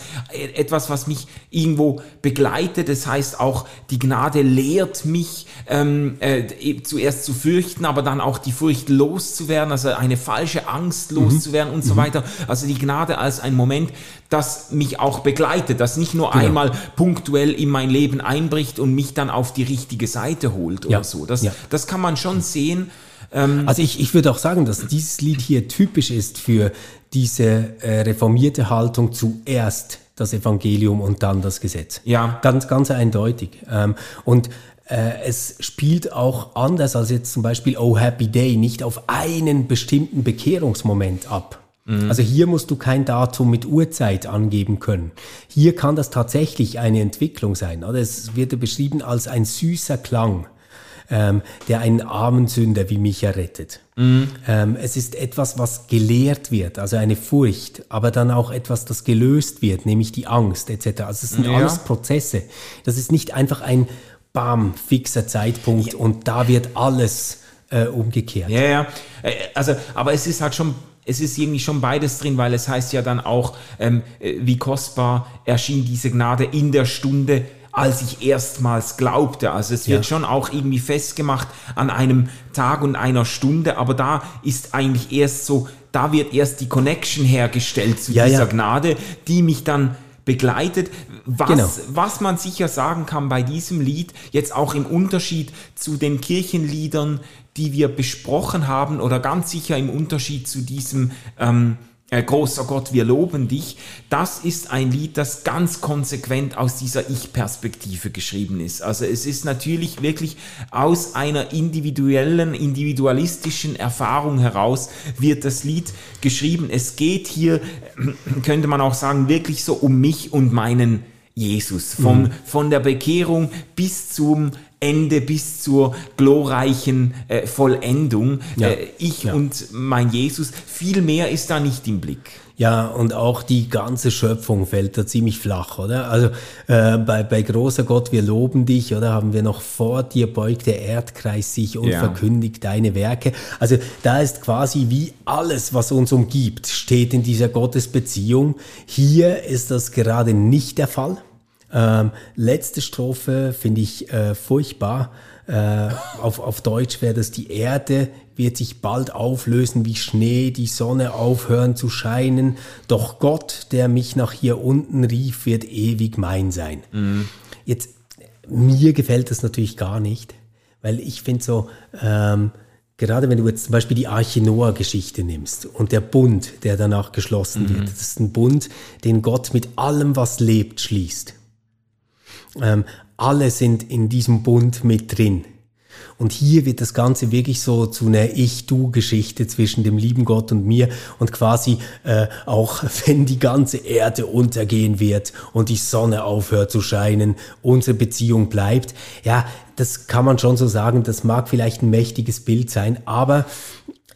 etwas, was mich irgendwo begleitet. Das heißt auch, die Gnade lehrt mich ähm, äh, zuerst zu fürchten, aber dann auch die Furcht loszuwerden, also eine falsche Angst mhm. loszuwerden mhm. und so mhm. weiter. Also die Gnade als ein Moment, das mich auch begleitet, das nicht nur genau. einmal punktuell in mein Leben einbricht und mich dann auf die richtige Seite holt ja. oder so. Das, ja. das kann man schon sehen. Ähm, also ich, ich würde auch sagen, dass dieses Lied hier typisch ist für diese äh, reformierte Haltung zuerst das Evangelium und dann das Gesetz. Ja. Ganz, ganz eindeutig. Ähm, und äh, es spielt auch anders als jetzt zum Beispiel Oh Happy Day nicht auf einen bestimmten Bekehrungsmoment ab. Mhm. Also hier musst du kein Datum mit Uhrzeit angeben können. Hier kann das tatsächlich eine Entwicklung sein. Oder es wird beschrieben als ein süßer Klang ähm, der einen armen Sünder wie mich errettet. Mhm. Ähm, es ist etwas, was gelehrt wird, also eine Furcht, aber dann auch etwas, das gelöst wird, nämlich die Angst etc. Also es sind ja. alles Prozesse. Das ist nicht einfach ein bam, fixer Zeitpunkt ja. und da wird alles äh, umgekehrt. Ja, ja. Äh, also, aber es ist halt schon es ist irgendwie schon beides drin, weil es heißt ja dann auch, ähm, äh, wie kostbar erschien diese Gnade in der Stunde, als ich erstmals glaubte. Also es wird ja. schon auch irgendwie festgemacht an einem Tag und einer Stunde, aber da ist eigentlich erst so, da wird erst die Connection hergestellt zu ja, dieser ja. Gnade, die mich dann begleitet. Was, genau. was man sicher sagen kann bei diesem Lied, jetzt auch im Unterschied zu den Kirchenliedern, die wir besprochen haben, oder ganz sicher im Unterschied zu diesem ähm, äh, großer Gott, wir loben dich, das ist ein Lied, das ganz konsequent aus dieser Ich-Perspektive geschrieben ist. Also es ist natürlich wirklich aus einer individuellen, individualistischen Erfahrung heraus wird das Lied geschrieben. Es geht hier, könnte man auch sagen, wirklich so um mich und meinen Jesus. Vom, mhm. Von der Bekehrung bis zum Ende bis zur glorreichen äh, Vollendung. Ja. Äh, ich ja. und mein Jesus. Viel mehr ist da nicht im Blick. Ja, und auch die ganze Schöpfung fällt da ziemlich flach, oder? Also äh, bei, bei großer Gott, wir loben dich, oder haben wir noch vor dir beugt der Erdkreis sich und ja. verkündigt deine Werke. Also da ist quasi wie alles, was uns umgibt, steht in dieser Gottesbeziehung. Hier ist das gerade nicht der Fall. Ähm, letzte Strophe finde ich äh, furchtbar. Äh, auf, auf Deutsch wäre das, die Erde wird sich bald auflösen wie Schnee, die Sonne aufhören zu scheinen, doch Gott, der mich nach hier unten rief, wird ewig mein sein. Mhm. Jetzt, mir gefällt das natürlich gar nicht, weil ich finde so, ähm, gerade wenn du jetzt zum Beispiel die Arche Noah-Geschichte nimmst und der Bund, der danach geschlossen mhm. wird, das ist ein Bund, den Gott mit allem, was lebt, schließt. Ähm, alle sind in diesem Bund mit drin. Und hier wird das Ganze wirklich so zu einer Ich-Du-Geschichte zwischen dem lieben Gott und mir und quasi äh, auch wenn die ganze Erde untergehen wird und die Sonne aufhört zu scheinen, unsere Beziehung bleibt. Ja, das kann man schon so sagen, das mag vielleicht ein mächtiges Bild sein, aber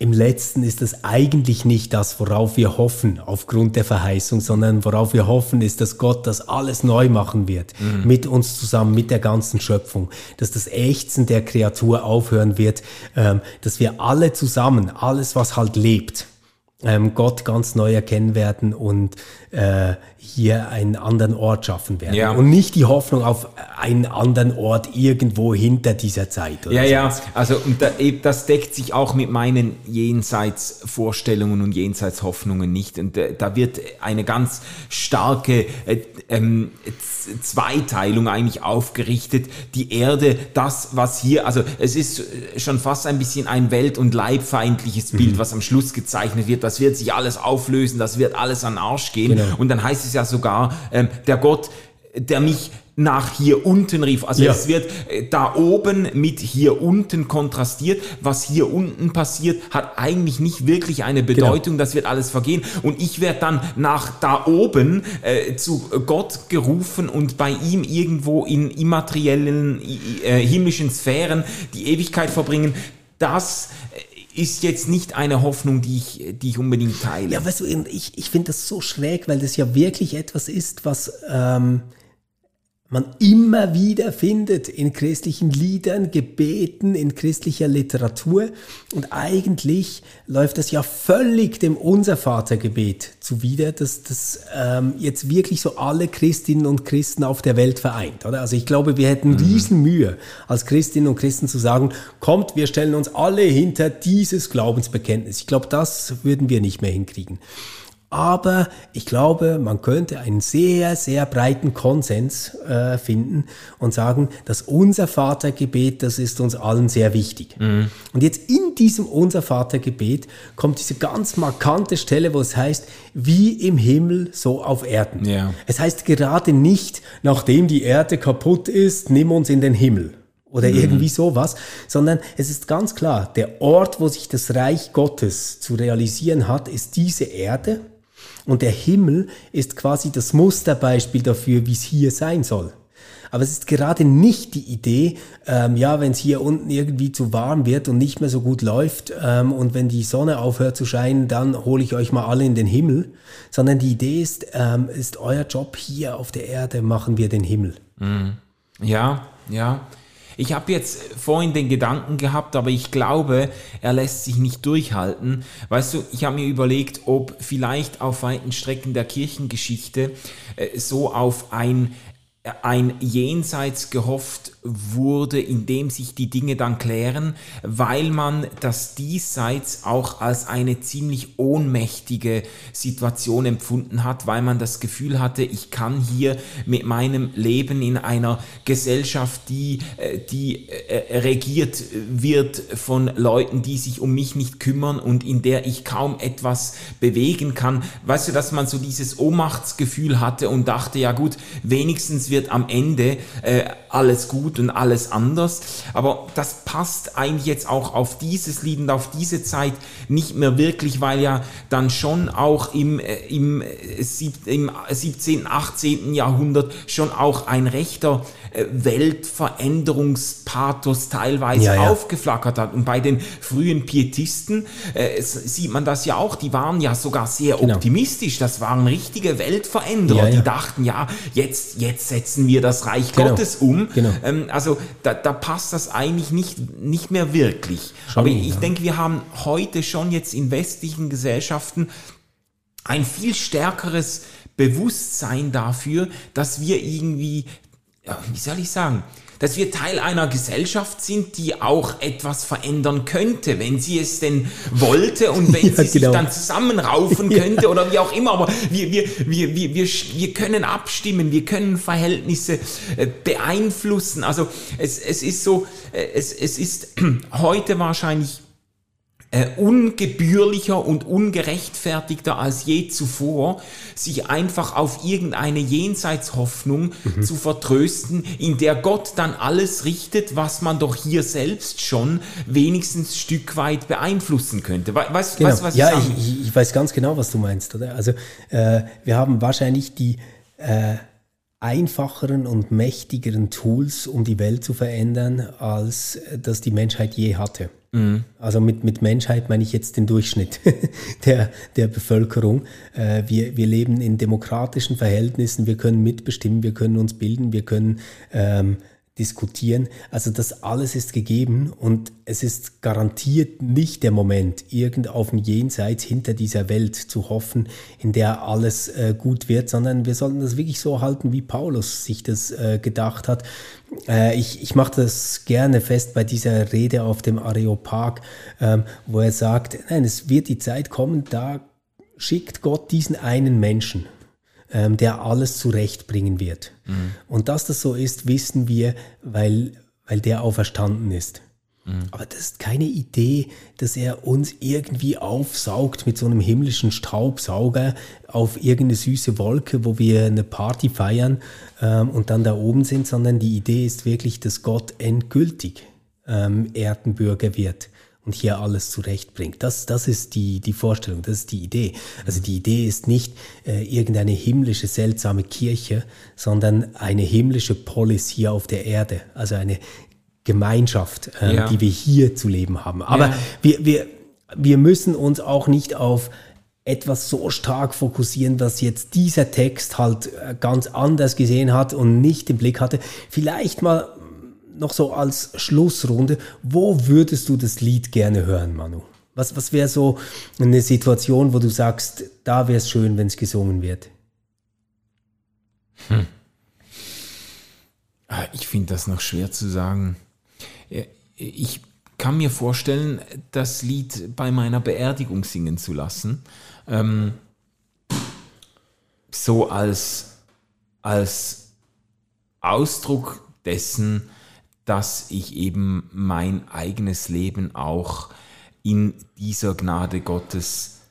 im letzten ist das eigentlich nicht das, worauf wir hoffen aufgrund der Verheißung, sondern worauf wir hoffen, ist, dass Gott das alles neu machen wird, mhm. mit uns zusammen, mit der ganzen Schöpfung, dass das Ächzen der Kreatur aufhören wird, ähm, dass wir alle zusammen, alles, was halt lebt, ähm, Gott ganz neu erkennen werden und äh, hier einen anderen Ort schaffen werden. Ja. Und nicht die Hoffnung auf einen anderen Ort irgendwo hinter dieser Zeit. ja, ja, also und da, das deckt sich auch mit meinen Jenseitsvorstellungen und Jenseitshoffnungen nicht. Und äh, da wird eine ganz starke äh, ähm, Zweiteilung eigentlich aufgerichtet. Die Erde, das, was hier, also es ist schon fast ein bisschen ein welt- und leibfeindliches Bild, mhm. was am Schluss gezeichnet wird. Das wird sich alles auflösen, das wird alles an Arsch gehen. Genau. Und dann heißt es ja sogar, ähm, der Gott, der mich nach hier unten rief. Also ja. es wird äh, da oben mit hier unten kontrastiert. Was hier unten passiert, hat eigentlich nicht wirklich eine genau. Bedeutung. Genau. Das wird alles vergehen. Und ich werde dann nach da oben äh, zu Gott gerufen und bei ihm irgendwo in immateriellen äh, himmlischen Sphären die Ewigkeit verbringen. Das äh, ist jetzt nicht eine Hoffnung, die ich, die ich unbedingt teile. Ja, weißt du, ich, ich finde das so schräg, weil das ja wirklich etwas ist, was ähm, man immer wieder findet in christlichen Liedern, Gebeten, in christlicher Literatur. Und eigentlich läuft das ja völlig dem Unser-Vater-Gebet zuwider, dass das ähm, jetzt wirklich so alle Christinnen und Christen auf der Welt vereint. Oder? Also ich glaube, wir hätten mhm. riesen Mühe als Christinnen und Christen zu sagen, kommt, wir stellen uns alle hinter dieses Glaubensbekenntnis. Ich glaube, das würden wir nicht mehr hinkriegen. Aber ich glaube, man könnte einen sehr, sehr breiten Konsens äh, finden und sagen, dass unser Vatergebet, das ist uns allen sehr wichtig. Mhm. Und jetzt in diesem unser Vatergebet kommt diese ganz markante Stelle, wo es heißt, wie im Himmel, so auf Erden. Ja. Es heißt gerade nicht, nachdem die Erde kaputt ist, nimm uns in den Himmel oder mhm. irgendwie sowas, sondern es ist ganz klar, der Ort, wo sich das Reich Gottes zu realisieren hat, ist diese Erde und der Himmel ist quasi das Musterbeispiel dafür, wie es hier sein soll. Aber es ist gerade nicht die Idee, ähm, ja, wenn es hier unten irgendwie zu warm wird und nicht mehr so gut läuft ähm, und wenn die Sonne aufhört zu scheinen, dann hole ich euch mal alle in den Himmel, sondern die Idee ist, ähm, ist euer Job hier auf der Erde, machen wir den Himmel. Mhm. Ja, ja. Ich habe jetzt vorhin den Gedanken gehabt, aber ich glaube, er lässt sich nicht durchhalten. Weißt du, ich habe mir überlegt, ob vielleicht auf weiten Strecken der Kirchengeschichte äh, so auf ein ein Jenseits gehofft wurde, in dem sich die Dinge dann klären, weil man das Diesseits auch als eine ziemlich ohnmächtige Situation empfunden hat, weil man das Gefühl hatte, ich kann hier mit meinem Leben in einer Gesellschaft, die, äh, die äh, regiert wird von Leuten, die sich um mich nicht kümmern und in der ich kaum etwas bewegen kann. Weißt du, dass man so dieses Ohnmachtsgefühl hatte und dachte, ja gut, wenigstens wird am Ende äh, alles gut und alles anders. Aber das passt eigentlich jetzt auch auf dieses Lied und auf diese Zeit nicht mehr wirklich, weil ja dann schon auch im, äh, im, äh, im 17., 18. Jahrhundert schon auch ein rechter äh, Weltveränderungspathos teilweise ja, ja. aufgeflackert hat. Und bei den frühen Pietisten äh, sieht man das ja auch, die waren ja sogar sehr genau. optimistisch. Das waren richtige Weltveränderer, ja, die dachten, ja, jetzt, jetzt setzen wir das Reich genau. Gottes um. Genau. Ähm, also da, da passt das eigentlich nicht, nicht mehr wirklich. Schon, Aber ich denke, wir haben heute schon jetzt in westlichen Gesellschaften ein viel stärkeres Bewusstsein dafür, dass wir irgendwie ja, wie soll ich sagen, dass wir Teil einer Gesellschaft sind, die auch etwas verändern könnte, wenn sie es denn wollte und wenn ja, sie genau. sich dann zusammenraufen könnte ja. oder wie auch immer. Aber wir, wir, wir, wir, wir, wir können abstimmen, wir können Verhältnisse äh, beeinflussen. Also es, es ist so, äh, es, es ist heute wahrscheinlich äh, ungebührlicher und ungerechtfertigter als je zuvor, sich einfach auf irgendeine Jenseitshoffnung mhm. zu vertrösten, in der Gott dann alles richtet, was man doch hier selbst schon wenigstens Stück weit beeinflussen könnte. weißt du, genau. was ich ja, ich, ich, weiß ganz genau, was du meinst. Oder? Also äh, wir haben wahrscheinlich die äh, einfacheren und mächtigeren Tools, um die Welt zu verändern, als äh, das die Menschheit je hatte. Mhm. Also mit, mit Menschheit meine ich jetzt den Durchschnitt der, der Bevölkerung. Äh, wir, wir leben in demokratischen Verhältnissen, wir können mitbestimmen, wir können uns bilden, wir können ähm, diskutieren. Also das alles ist gegeben und es ist garantiert nicht der Moment, irgend auf dem Jenseits hinter dieser Welt zu hoffen, in der alles äh, gut wird, sondern wir sollten das wirklich so halten, wie Paulus sich das äh, gedacht hat. Äh, ich ich mache das gerne fest bei dieser Rede auf dem Areopag, ähm, wo er sagt, nein, es wird die Zeit kommen, da schickt Gott diesen einen Menschen ähm, der alles zurechtbringen wird. Mhm. Und dass das so ist, wissen wir, weil, weil der auferstanden ist. Mhm. Aber das ist keine Idee, dass er uns irgendwie aufsaugt mit so einem himmlischen Staubsauger auf irgendeine süße Wolke, wo wir eine Party feiern ähm, und dann da oben sind, sondern die Idee ist wirklich, dass Gott endgültig ähm, Erdenbürger wird und hier alles zurechtbringt. Das, das ist die, die Vorstellung, das ist die Idee. Also die Idee ist nicht äh, irgendeine himmlische, seltsame Kirche, sondern eine himmlische Polis hier auf der Erde. Also eine Gemeinschaft, äh, ja. die wir hier zu leben haben. Aber ja. wir, wir, wir müssen uns auch nicht auf etwas so stark fokussieren, dass jetzt dieser Text halt äh, ganz anders gesehen hat und nicht im Blick hatte. Vielleicht mal noch so als Schlussrunde, wo würdest du das Lied gerne hören, Manu? Was, was wäre so eine Situation, wo du sagst, da wäre es schön, wenn es gesungen wird? Hm. Ah, ich finde das noch schwer zu sagen. Ich kann mir vorstellen, das Lied bei meiner Beerdigung singen zu lassen. Ähm, so als, als Ausdruck dessen, dass ich eben mein eigenes Leben auch in dieser Gnade Gottes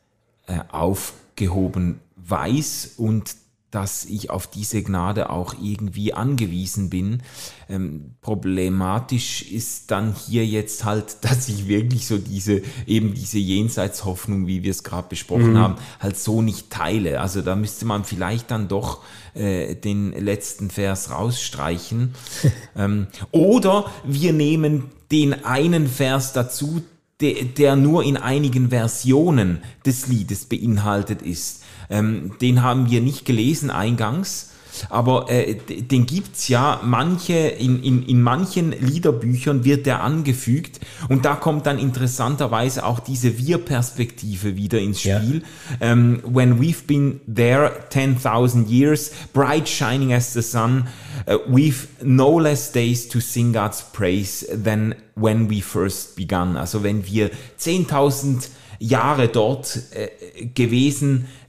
äh, aufgehoben weiß und dass ich auf diese Gnade auch irgendwie angewiesen bin. Ähm, problematisch ist dann hier jetzt halt, dass ich wirklich so diese, eben diese Jenseitshoffnung, wie wir es gerade besprochen mhm. haben, halt so nicht teile. Also da müsste man vielleicht dann doch äh, den letzten Vers rausstreichen. ähm, oder wir nehmen den einen Vers dazu, der, der nur in einigen Versionen des Liedes beinhaltet ist. Ähm, den haben wir nicht gelesen eingangs. Aber äh, den gibt's ja, manche, in, in, in manchen Liederbüchern wird der angefügt und da kommt dann interessanterweise auch diese Wir-Perspektive wieder ins Spiel. Ja. Ähm, when we've been there 10,000 years, bright shining as the sun, uh, we've no less days to sing God's praise than when we first began. Also wenn wir 10.000 Jahre dort äh, gewesen sind,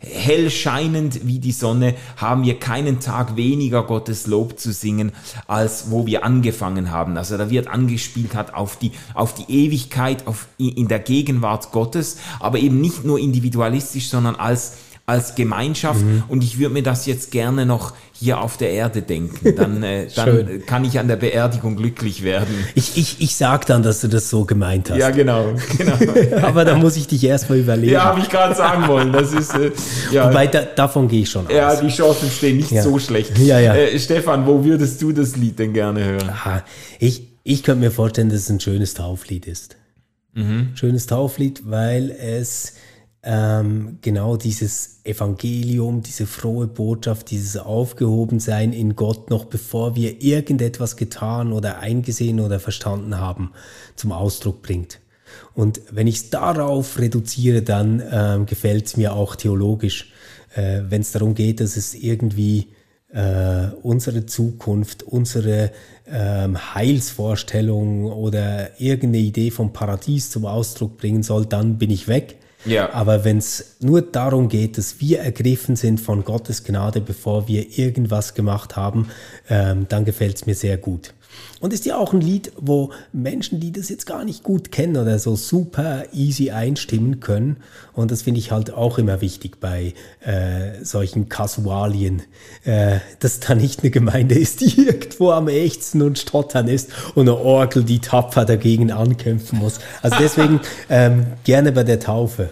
hell scheinend wie die Sonne, haben wir keinen Tag weniger Gottes Lob zu singen, als wo wir angefangen haben. Also da wird angespielt hat auf die, auf die Ewigkeit, auf, in der Gegenwart Gottes, aber eben nicht nur individualistisch, sondern als als Gemeinschaft mhm. und ich würde mir das jetzt gerne noch hier auf der Erde denken. Dann, äh, dann kann ich an der Beerdigung glücklich werden. Ich, ich, ich sag dann, dass du das so gemeint hast. Ja, genau. genau. Aber da muss ich dich erstmal überlegen. Ja, habe ich gerade sagen wollen. Das ist, äh, ja. Wobei, da, davon gehe ich schon aus. Ja, die Chancen stehen nicht ja. so schlecht. Ja, ja. Äh, Stefan, wo würdest du das Lied denn gerne hören? Aha. Ich, ich könnte mir vorstellen, dass es ein schönes Tauflied ist. Mhm. Schönes Tauflied, weil es ähm, genau dieses Evangelium, diese frohe Botschaft, dieses Aufgehobensein in Gott, noch bevor wir irgendetwas getan oder eingesehen oder verstanden haben, zum Ausdruck bringt. Und wenn ich es darauf reduziere, dann ähm, gefällt es mir auch theologisch, äh, wenn es darum geht, dass es irgendwie äh, unsere Zukunft, unsere ähm, Heilsvorstellung oder irgendeine Idee vom Paradies zum Ausdruck bringen soll, dann bin ich weg. Ja. Aber wenn es nur darum geht, dass wir ergriffen sind von Gottes Gnade, bevor wir irgendwas gemacht haben, ähm, dann gefällt es mir sehr gut. Und ist ja auch ein Lied, wo Menschen, die das jetzt gar nicht gut kennen oder so super easy einstimmen können. Und das finde ich halt auch immer wichtig bei äh, solchen Kasualien, äh, dass da nicht eine Gemeinde ist, die irgendwo am ächzen und stottern ist und eine Orgel, die tapfer dagegen ankämpfen muss. Also deswegen ähm, gerne bei der Taufe.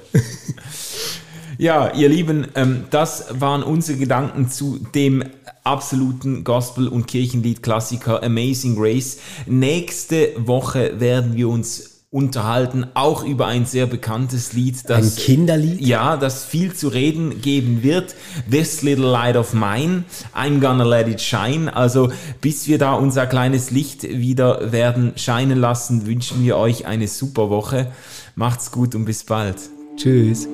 Ja, ihr Lieben, ähm, das waren unsere Gedanken zu dem absoluten Gospel- und Kirchenlied-Klassiker Amazing Grace. Nächste Woche werden wir uns unterhalten, auch über ein sehr bekanntes Lied, das ein Kinderlied, ja, das viel zu reden geben wird. This Little Light of Mine, I'm Gonna Let It Shine. Also bis wir da unser kleines Licht wieder werden scheinen lassen, wünschen wir euch eine super Woche. Macht's gut und bis bald. Tschüss.